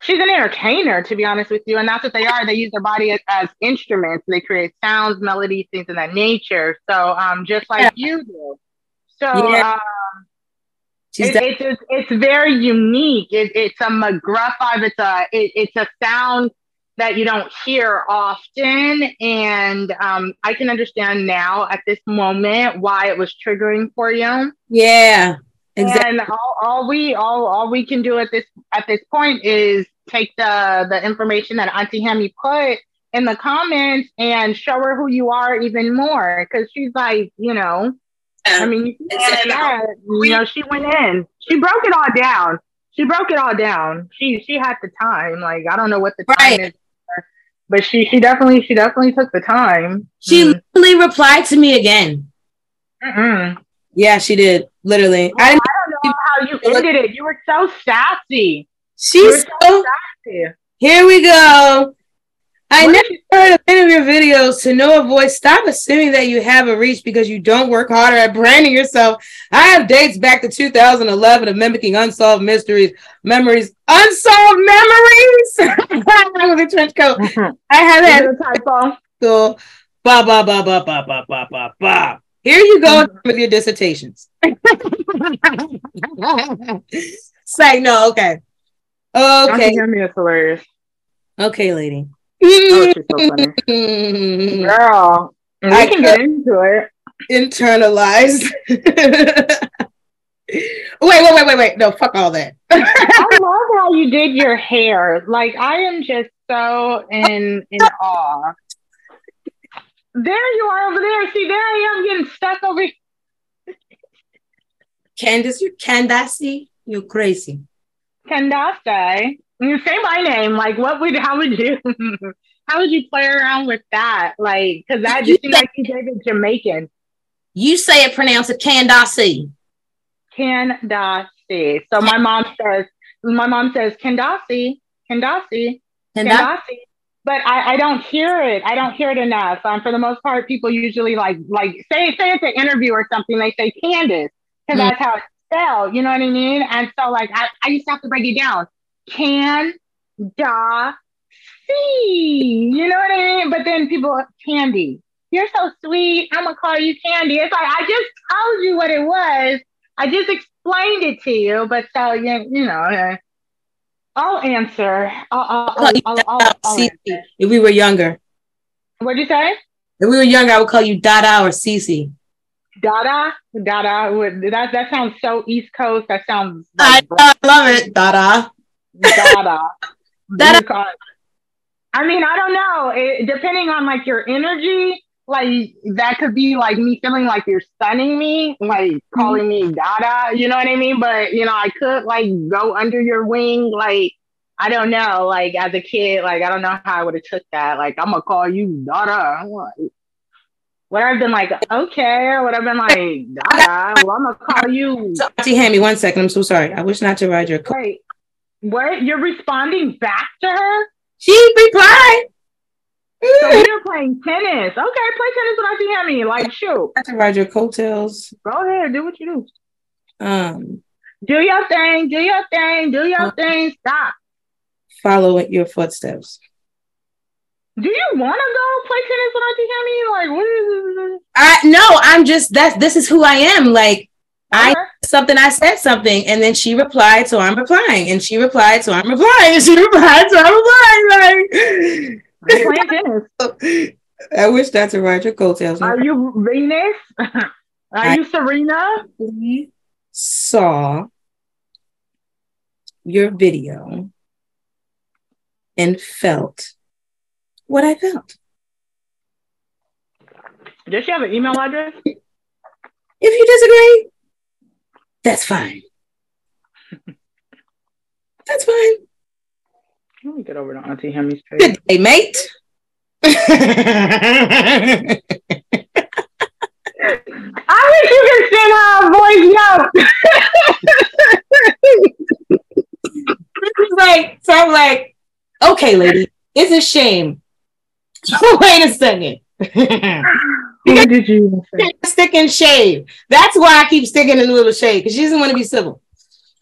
she's an entertainer, to be honest with you. And that's what they are. They use their body as, as instruments. They create sounds, melodies, things of that nature. So um, just like yeah. you do. So yeah. um, it, it's, it's, it's very unique. It, it's a McGruff vibe. It's a it, it's a sound that you don't hear often, and um, I can understand now at this moment why it was triggering for you. Yeah, exactly. And all, all we all all we can do at this at this point is take the the information that Auntie Hammy put in the comments and show her who you are even more because she's like, you know, I mean, you, that, you know, she went in, she broke it all down. She broke it all down. She she had the time. Like I don't know what the time right. is, but she she definitely she definitely took the time. She mm. literally replied to me again. Mm-mm. Yeah, she did. Literally, well, I, I, don't know how you ended it. You were so sassy. She's so, so sassy. Here we go. I never heard of any of your videos to know a voice. Stop assuming that you have a reach because you don't work harder at branding yourself. I have dates back to 2011 of mimicking unsolved mysteries, memories, unsolved memories with a trench coat. Mm-hmm. I have had a typo. So, ba ba ba ba ba ba ba ba ba. Here you go mm-hmm. with your dissertations. Say no, okay. Okay. Hear me, it's hilarious. Okay, lady. Oh, she's so funny. Girl, we I can get into it. Internalized. wait, wait, wait, wait, wait. No, fuck all that. I love how you did your hair. Like I am just so in in awe. There you are over there. See, there I am getting stuck over here. Candace, you Candace, you're crazy. Candace. Eh? You say my name. Like, what would? How would you? how would you play around with that? Like, because that just seems like you gave it Jamaican. You say it, pronounce it Candace. Candace. So my mom says, my mom says Candace, Candace, Candace. But I, I don't hear it. I don't hear it enough. Um, for the most part, people usually like like say say it's an interview or something. They say Candace because mm. that's how it's spelled. You know what I mean? And so like I, I used to have to break it down can da see. You know what I mean? But then people, Candy, you're so sweet. I'm gonna call you Candy. It's like I just told you what it was. I just explained it to you. But so you, you know, I'll answer. I'll, I'll, I'll, I'll answer. If we were younger, what'd you say? If we were younger, I would call you Dada or Cece. Dada, Dada. That that sounds so East Coast. That sounds. Like I, I love it, Dada. Dada. Dada. I mean, I don't know. It, depending on like your energy, like that could be like me feeling like you're stunning me, like mm-hmm. calling me Dada. You know what I mean? But you know, I could like go under your wing, like I don't know. Like as a kid, like I don't know how I would have took that. Like I'm gonna call you Dada. Would I have been like, okay, would I have been like, Dada? Well, I'm gonna call you. Auntie, hand me one second. I'm so sorry. I wish not to ride your car. Wait, what? You're responding back to her? She replied. So you're playing tennis. Okay, play tennis without you hear me. Like, shoot. I can ride your coattails. Go ahead, do what you do. Um, do your thing, do your thing, do your uh, thing. Stop. Follow your footsteps. Do you want to go play tennis without you hear me? Like, what is? I no, I'm just that's this is who I am. Like, I something, I said something, and then she replied, so I'm replying, and she replied, so I'm replying, and she replied, so I'm replying. Like, tennis. I wish that's a Roger Coattails. Are you Venus? Are I you Serena? I saw your video and felt what I felt. Does she have an email address? If you disagree, that's fine. That's fine. Let me get over to Auntie Hammy's page. Good day, mate. I wish you could send her a voice note. like, so I'm like, okay, lady, it's a shame. Wait a second. What did you say? Stick and shave. That's why I keep sticking in a little shade because she doesn't want to be civil.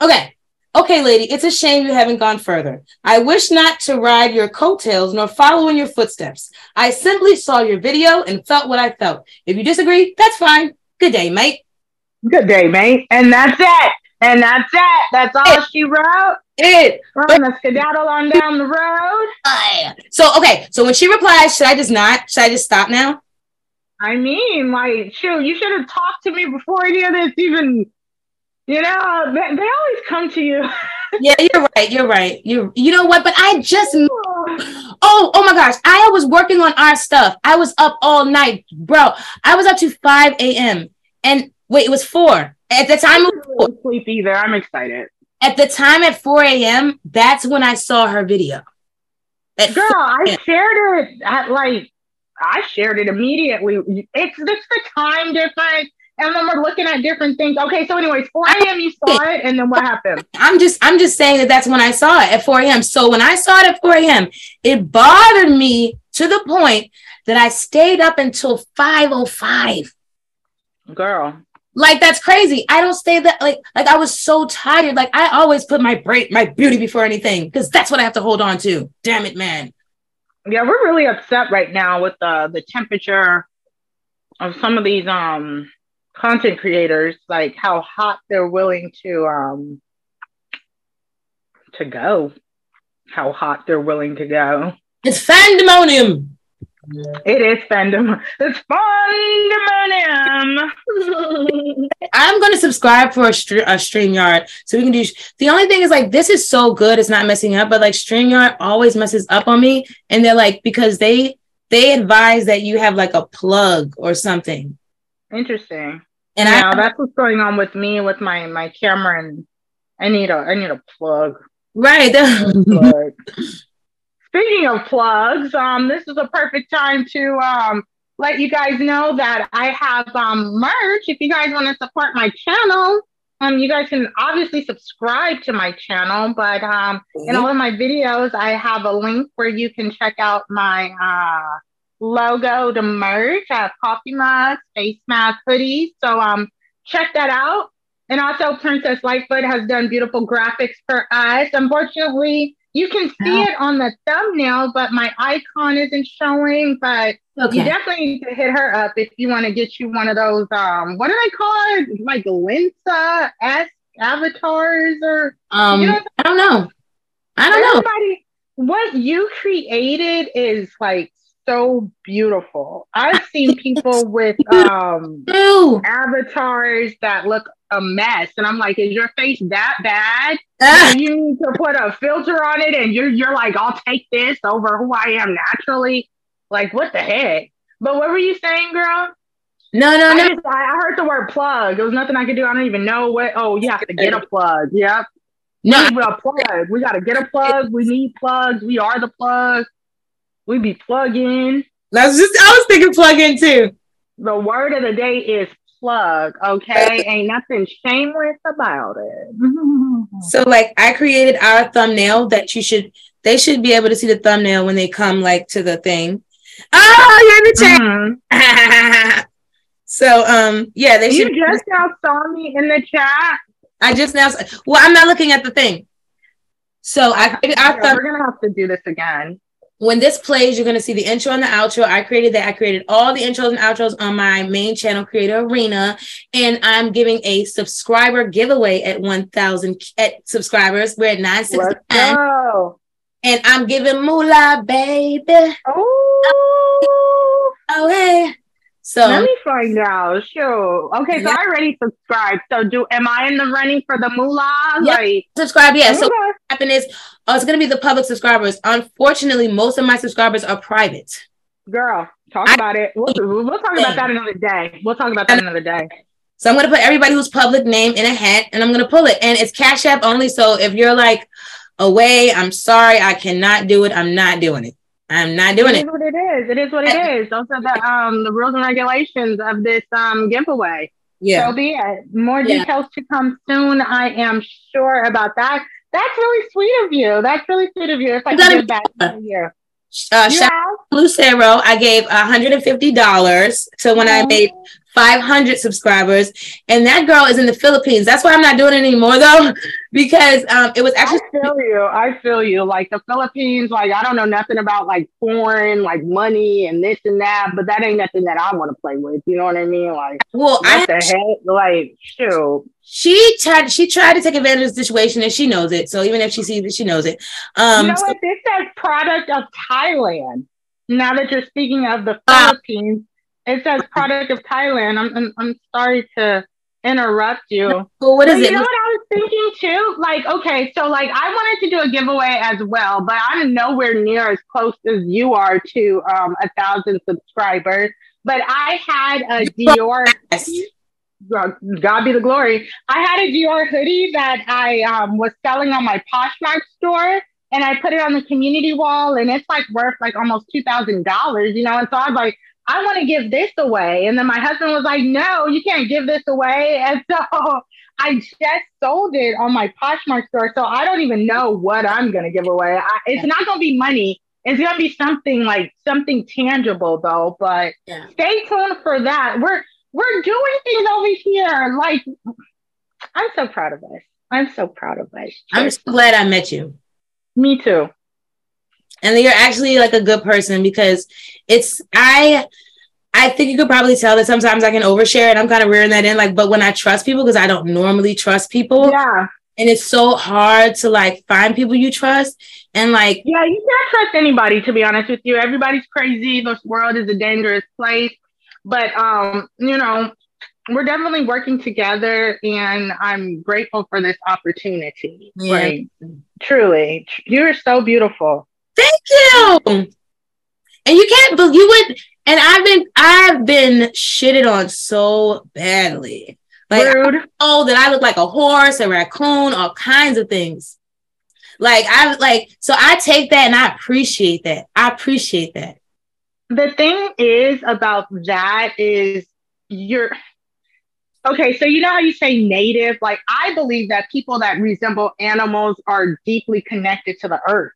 Okay. Okay, lady, it's a shame you haven't gone further. I wish not to ride your coattails nor follow in your footsteps. I simply saw your video and felt what I felt. If you disagree, that's fine. Good day, mate. Good day, mate. And that's it. And that's it. That's all It. she wrote. It. We're gonna skedaddle on down the road. So okay, so when she replies, should I just not? Should I just stop now? I mean, like, shoot, you should have talked to me before any of this even. You know, they, they always come to you. Yeah, you're right. You're right. You you know what? But I just oh oh my gosh, I was working on our stuff. I was up all night, bro. I was up to five a.m. and wait, it was four at the time. I'm It was four. not sleep either. I'm excited. At the time at four a.m. That's when I saw her video. At Girl, I shared it at like I shared it immediately. It's just the time difference. And then we're looking at different things. Okay, so anyways, 4 a.m. you saw it, and then what happened? I'm just I'm just saying that that's when I saw it at 4 a.m. So when I saw it at 4 a.m., it bothered me to the point that I stayed up until 5:05. Girl. Like that's crazy. I don't stay that like like I was so tired. Like I always put my break my beauty before anything because that's what I have to hold on to. Damn it, man. Yeah, we're really upset right now with the the temperature of some of these um content creators, like how hot they're willing to um to go. How hot they're willing to go. It's fandemonium. It is fandom. It's fandemonium. I'm gonna subscribe for a, str- a StreamYard so we can do. The only thing is like this is so good, it's not messing up, but like StreamYard always messes up on me, and they're like because they they advise that you have like a plug or something, Interesting. and yeah, I that's what's going on with me with my my camera and I need a I need a plug. right. plug. Speaking of plugs, um, this is a perfect time to um let you guys know that I have um merch. If you guys want to support my channel, um, you guys can obviously subscribe to my channel, but um, in all of my videos, I have a link where you can check out my uh logo, the merch. I have coffee mugs, face mask, hoodies. So um, check that out. And also, Princess Lightfoot has done beautiful graphics for us. Unfortunately, you can see Wow. it on the thumbnail, but my icon isn't showing. But you definitely need to hit her up if you want to get you one of those. Um, what do they call it? Like Lensa AI avatars or Um, you know- I don't know. I don't know. What you created is like so beautiful. I've seen people with um avatars that look a mess, and I'm like, is your face that bad? Ah, you need to put a filter on it, and you're you're like, I'll take this over who I am naturally. Like, what the heck? But what were you saying, girl? no, no, I, no. just, I heard the word plug. There was nothing I could do. I don't even know what. Oh, you have to get a plug. Yep. No, We need a plug. We got to get a plug. We need plugs. We are the plug. We be plugging. that's just I was thinking plug in too. The word of the day is plug. Okay, ain't nothing shameless about it. So like I created our thumbnail that you should they should be able to see the thumbnail when they come like to the thing. Oh, you're in the chat. Mhm. so um yeah, they You should just now saw me in the chat. I just now well, I'm not looking at the thing. So I our Yeah, thumb- we're gonna have to do this again. When this plays, you're gonna see the intro and the outro. I created that. I created all the intros and outros on my main channel, Creator Arena, and I'm giving a subscriber giveaway at 1,000 at subscribers. We're at Let's 969, and I'm giving moolah, baby. Oh. Oh hey. So Let me find out. Sure. Okay, so Yeah. I already subscribed. So do am I in the running for the moolah? Yep. Like subscribe, yeah. So okay. what happened is, oh, it's gonna be the public subscribers. Unfortunately, most of my subscribers are private. girl, talk I- about it. We'll, we'll talk about that another day. We'll talk about that another day. So I'm gonna put everybody who's public name in a hat, and I'm gonna pull it. And it's Cash App only. So if you're like away, I'm sorry, I cannot do it. I'm not doing it. I'm not doing It it. is what it is. It is what it is. Those are the um the rules and regulations of this um giveaway. Yeah. So be it. More Yeah. details to come soon. I am sure about that. That's really sweet of you. That's really sweet of you. If I can give back to you. Uh, You shout out to Lucero. I gave $150 to when I Oh. made 500 subscribers, and that girl is in the Philippines. That's why I'm not doing it anymore though, because um, it was actually. I feel you. I feel you. Like the Philippines, like I don't know nothing about like foreign, like money and this and that, but that ain't nothing that I want to play with. You know what I mean? Like, well, what I, the heck? Like, shoot. She tried. She tried to take advantage of the situation, and she knows it. So even if she sees it, she knows it. Um, you know what? This says product of Thailand. Now that you're speaking of the ah. Philippines. Uh, it says product of Thailand. I'm, I'm, I'm sorry to interrupt you. Well, what is but it? You know what I was thinking too? Like, okay, so like I wanted to do a giveaway as well, but I'm nowhere near as close as you are to um, a thousand subscribers. But I had a Dior. God be the glory. I had a Dior hoodie that I um, was selling on my Poshmark store, and I put it on the community wall, and it's like worth like almost two thousand dollars, you know. And so I was like, I want to give this away. And then my husband was like, no, you can't give this away. And so I just sold it on my Poshmark store. So I don't even know what I'm going to give away. I, it's not going to be money. It's going to be something like something tangible though. But yeah. stay tuned for that. We're, we're doing things over here. Like, I'm so proud of us. I'm so proud of us. I'm so glad I met you. Me too and you're actually like a good person because it's I I think you could probably tell that sometimes I can overshare and I'm kind of rearing that in like but when I trust people because I don't normally trust people yeah. and it's so hard to like find people you trust and like yeah you can't trust anybody to be honest with you. Everybody's crazy. This world is a dangerous place. But um you know we're definitely working together and i'm grateful for this opportunity. Yeah. like truly you're so beautiful Thank you. And you can't believe you would. And I've been I've been shitted on so badly. Like oh that I look like a horse, a raccoon, all kinds of things. Like I like so I take that and I appreciate that. I appreciate that. The thing is about that is you're okay. So you know how you say native? Like I believe that people that resemble animals are deeply connected to the earth.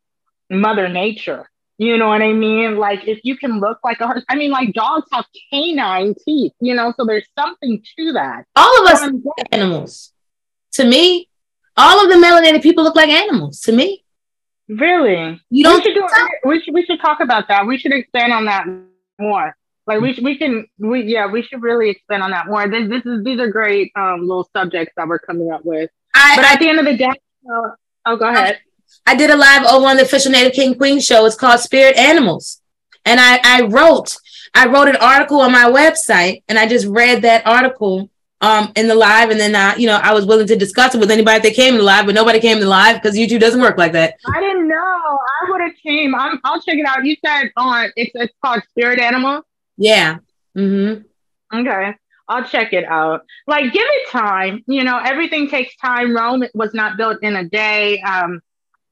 Mother Nature. You know what I mean? Like if you can look like a horse, I mean, like dogs have canine teeth, you know, so there's something to that. All of us um, animals. To me, all of the melanated people look like animals. To me, really, you don't. We should, do, we should we should talk about that. We should expand on that more. Like we should, we can we yeah we should really expand on that more. This this is these are great um little subjects that we're coming up with. I, but at the end of the day, uh, oh go ahead. I did a live over on the official Native King Queen show. It's called Spirit Animals. And I, I wrote, I wrote an article on my website and I just read that article um in the live and then I, you know, I was willing to discuss it with anybody that came to the live, but nobody came to the live because YouTube doesn't work like that. I didn't know. I would have came. I'm, I'll check it out. You said on it's it's called Spirit Animal. Yeah. Mm-hmm. Okay. I'll check it out. Like, give it time. You know, everything takes time. Rome was not built in a day. Um,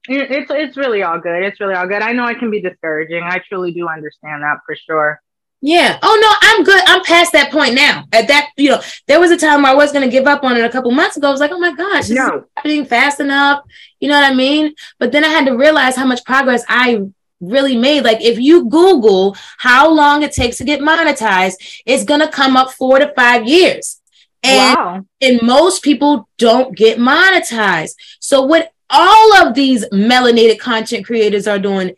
it's it's really all good. It's really all good. I know it can be discouraging. I truly do understand that for sure. Yeah. Oh no, I'm good. I'm past that point now. At that, you know, there was a time where I was gonna give up on it a couple months ago. I was like, oh my gosh, no. happening fast enough. You know what I mean? But then I had to realize how much progress I really made. Like if you Google how long it takes to get monetized, it's gonna come up four to five years. And, wow. and most people don't get monetized. So what all of these melanated content creators are doing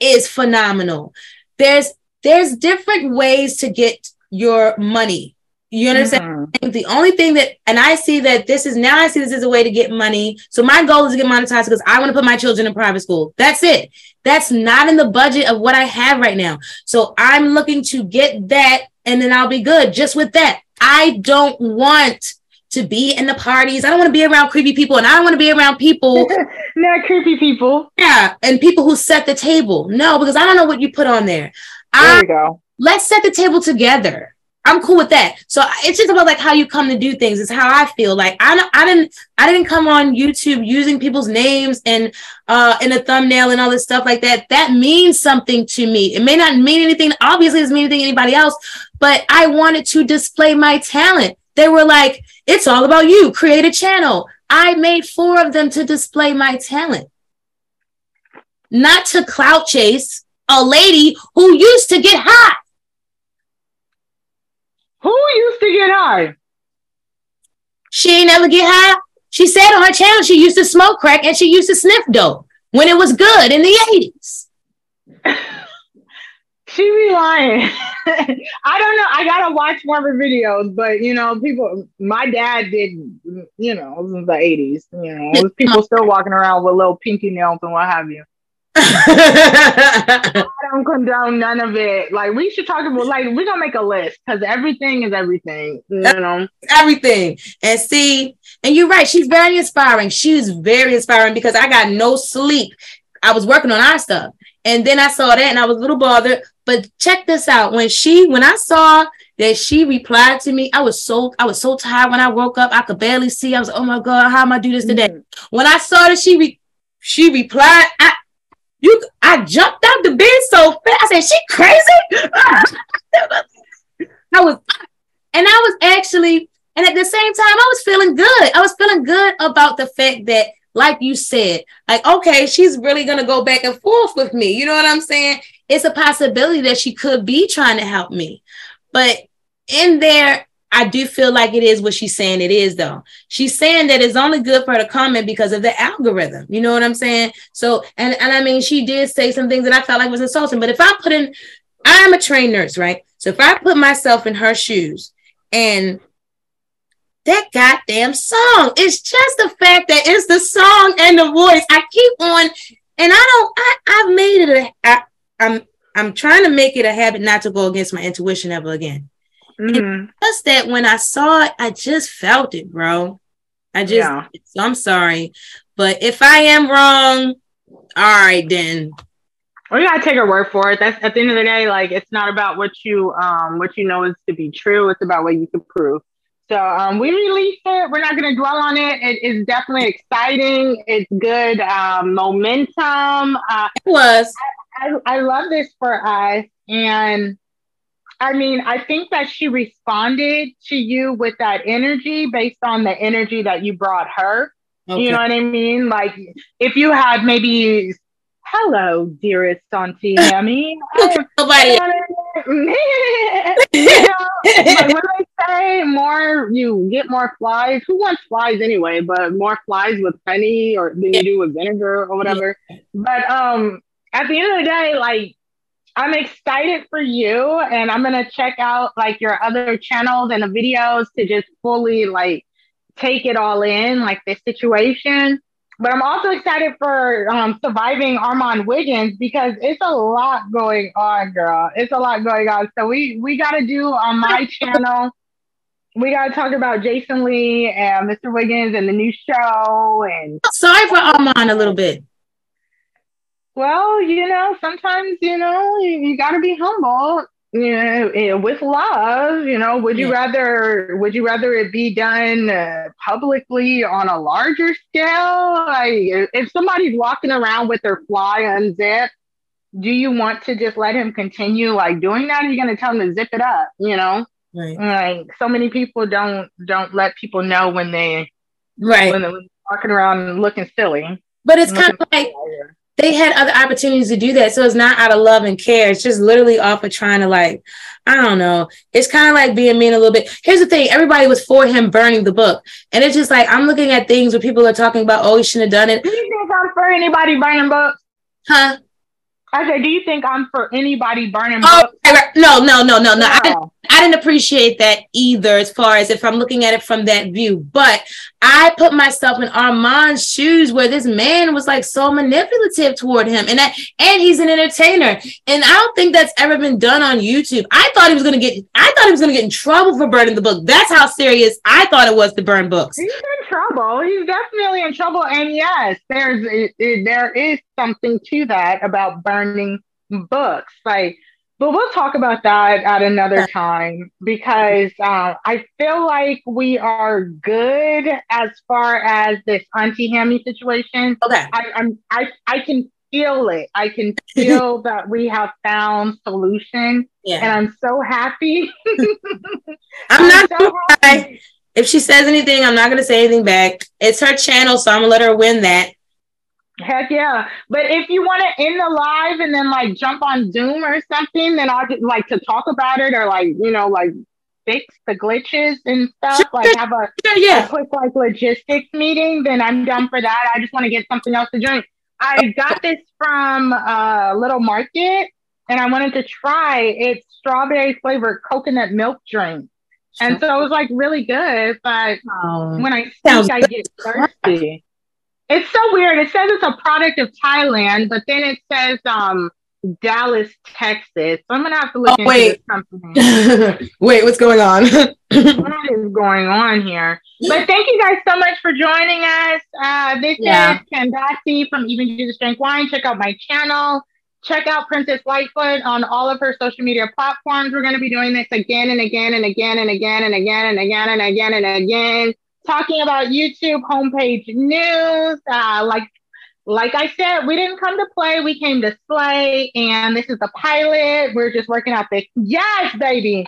is phenomenal. There's there's different ways to get your money. You understand? Mm-hmm. The only thing that, and I see that this is now, I see this as a way to get money. So my goal is to get monetized because I want to put my children in private school. That's it. That's not in the budget of what I have right now. So I'm looking to get that, and then I'll be good just with that. I don't want to be in the parties. I don't want to be around creepy people, and I don't want to be around people. Not creepy people. Yeah, and people who set the table. No, because I don't know what you put on there. There I, we go. Let's set the table together. I'm cool with that. So it's just about like how you come to do things. It's how I feel. Like I, I didn't, I didn't come on YouTube using people's names and uh in a thumbnail and all this stuff like that. That means something to me. It may not mean anything. Obviously, it doesn't mean anything to anybody else. But I wanted to display my talent. They were like, it's all about you. Create a channel. I made four of them to display my talent, not to clout chase a lady who used to get hot. Who used to get high? She ain't never get high. She said on her channel she used to smoke crack and she used to sniff dope when it was good in the 80s. she be lying. I don't know. I gotta watch more of her videos, but you know, people. My dad did. You know, it was in the eighties. You know, people still walking around with little pinky nails and what have you. I don't condone none of it. Like we should talk about like we're gonna make a list because everything is everything, you know. Everything. And see, and you're right, she's very inspiring. She's very inspiring because I got no sleep. I was working on our stuff. And then I saw that and I was a little bothered. But check this out. When she, when I saw that she replied to me, I was so, I was so tired when I woke up. I could barely see. I was, oh my God, how am I do this today? Mm-hmm. When I saw that she re, she replied, I you I jumped out the bed so fast. I said, she crazy. I was and I was actually, and at the same time, I was feeling good. I was feeling good about the fact that, like you said, like, okay, she's really gonna go back and forth with me. You know what I'm saying? It's a possibility that she could be trying to help me. But in there, I do feel like it is what she's saying it is, though. She's saying that it's only good for her to comment because of the algorithm. You know what I'm saying? So, and, and I mean, she did say some things that I felt like was insulting. But if I put in, I'm a trained nurse, right? So if I put myself in her shoes and that goddamn song, it's just the fact that it's the song and the voice. I keep on, and I don't, I, I've made it a, I, I'm, I'm trying to make it a habit not to go against my intuition ever again. Mm-hmm. Just that when I saw it, I just felt it, bro. I just, yeah. so I'm sorry. But if I am wrong, all right, then. Well, you gotta take her word for it. That's at the end of the day, like it's not about what you um what you know is to be true. It's about what you can prove. So um, we released it. We're not going to dwell on it. It is definitely exciting. It's good um, momentum. Uh, it was. I, I, love this for us, and I mean, I think that she responded to you with that energy based on the energy that you brought her. Okay. You know what I mean? Like if you had maybe hello, dearest Auntie Hammy. Nobody. you know, like when they say more, you get more flies. Who wants flies anyway? But more flies with honey or than you do with vinegar or whatever. But um, at the end of the day, like I'm excited for you and I'm gonna check out like your other channels and the videos to just fully like take it all in, like this situation. But I'm also excited for um, surviving Armon Wiggins because it's a lot going on, girl. It's a lot going on. So we we gotta do on my channel. We gotta talk about Jason Lee and Mr. Wiggins and the new show. And sorry for Armand a little bit. Well, you know, sometimes, you know, you, you got to be humble, you know, with love, you know, would you yeah. rather, would you rather it be done uh, publicly on a larger scale? Like if somebody's walking around with their fly unzipped, do you want to just let him continue like doing that? Or are you going to tell him to zip it up? You know, right. like so many people don't, don't let people know when they, right. When they're walking around looking silly. But it's kind of like, they had other opportunities to do that. So it's not out of love and care. It's just literally off of trying to like, I don't know. It's kind of like being mean a little bit. Here's the thing: everybody was for him burning the book, and it's just like I'm looking at things where people are talking about, oh, he shouldn't have done it. Do you think I'm for anybody burning books? Huh? I said, do you think I'm for anybody burning oh, books? No, no, no, no, no. I, didn't, I didn't appreciate that either, as far as if I'm looking at it from that view. But I put myself in Armon's shoes, where this man was like so manipulative toward him, and that, and he's an entertainer, and I don't think that's ever been done on YouTube. I thought he was gonna get, I thought he was gonna get in trouble for burning the book. That's how serious I thought it was to burn books. He's in trouble. He's definitely in trouble, and yes, there's it, it, there is something to that about burning books, like but we'll talk about that at another time because uh, I feel like we are good as far as this Auntie Hammy situation. Okay. I, I'm I I can feel it. I can feel that we have found solution. Yeah. And I'm so happy. I'm, I'm not so happy. If she says anything, I'm not gonna say anything back. It's her channel, so I'm gonna let her win that. Heck yeah. But if you want to end the live and then like jump on Zoom or something, then I'll just like to talk about it or like, you know, like fix the glitches and stuff, like have a, Yeah, a quick like logistics meeting, then I'm done for that. I just want to get something else to drink. I got this from uh, Little Market, and I wanted to try its strawberry flavored coconut milk drink, and so it was like really good. But Um, when I speak, I get thirsty. It's so weird. It says it's a product of Thailand, but then it says um Dallas, Texas. So I'm gonna have to look Oh, into wait. this company. Wait, what's going on? what is going on here? But thank you guys so much for joining us. Uh, this Yeah. is Candace from Even Jesus Drink Wine. Check out my channel. Check out Princess Lightfoot on all of her social media platforms. We're going to be doing this again and again and again and again and again and again and again and again. Talking about YouTube homepage news. Uh, like, like I said, we didn't come to play. We came to slay. And this is the pilot. We're just working out the yes, baby.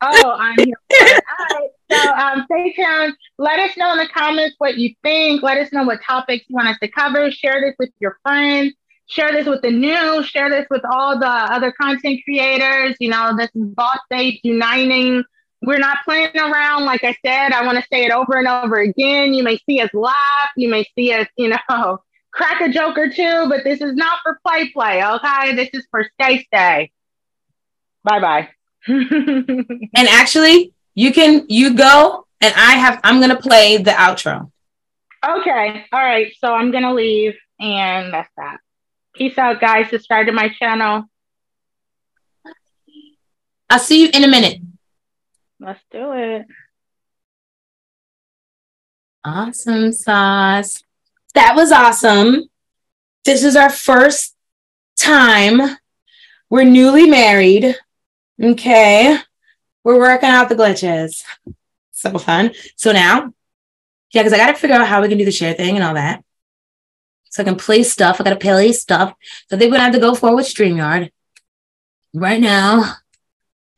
Oh, I'm here. All right. So um, stay tuned. Let us know in the comments what you think. Let us know what topics you want us to cover. Share this with your friends. Share this with the news. Share this with all the other content creators. You know, this is Boss Babes uniting. We're not playing around. Like I said, I want to say it over and over again. You may see us laugh. You may see us, you know, crack a joke or two, but this is not for play play. Okay. This is for stay stay. Bye bye. and actually, you can you go and I have I'm gonna play the outro. Okay. All right. So I'm going to leave and that's that. Peace out, guys. Subscribe to my channel. I'll see you in a minute. Let's do it. Awesome sauce. That was awesome. This is our first time. We're newly married. Okay. We're working out the glitches. So fun. So now, yeah, because I got to figure out how we can do the share thing and all that. So I can play stuff. I got to play stuff. So I think we're going to have to go forward with StreamYard. Right now,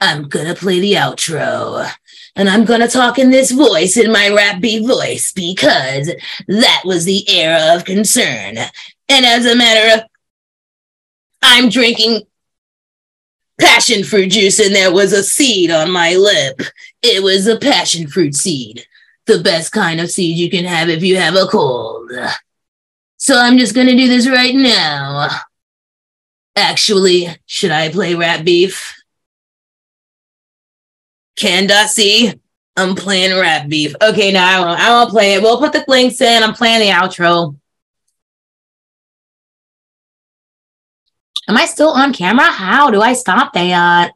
I'm to play the outro and I'm gonna talk in this voice, in my rap beat voice, because that was the era of concern. And as a matter of, I'm drinking passion fruit juice, and there was a seed on my lip. It was a passion fruit seed, the best kind of seed you can have if you have a cold. So I'm just gonna do this right now. Actually, should I play rap beef? Candace, I'm playing rap beef. Okay, no, I won't. I won't play it. We'll put the links in. I'm playing the outro. Am I still on camera? How do I stop that?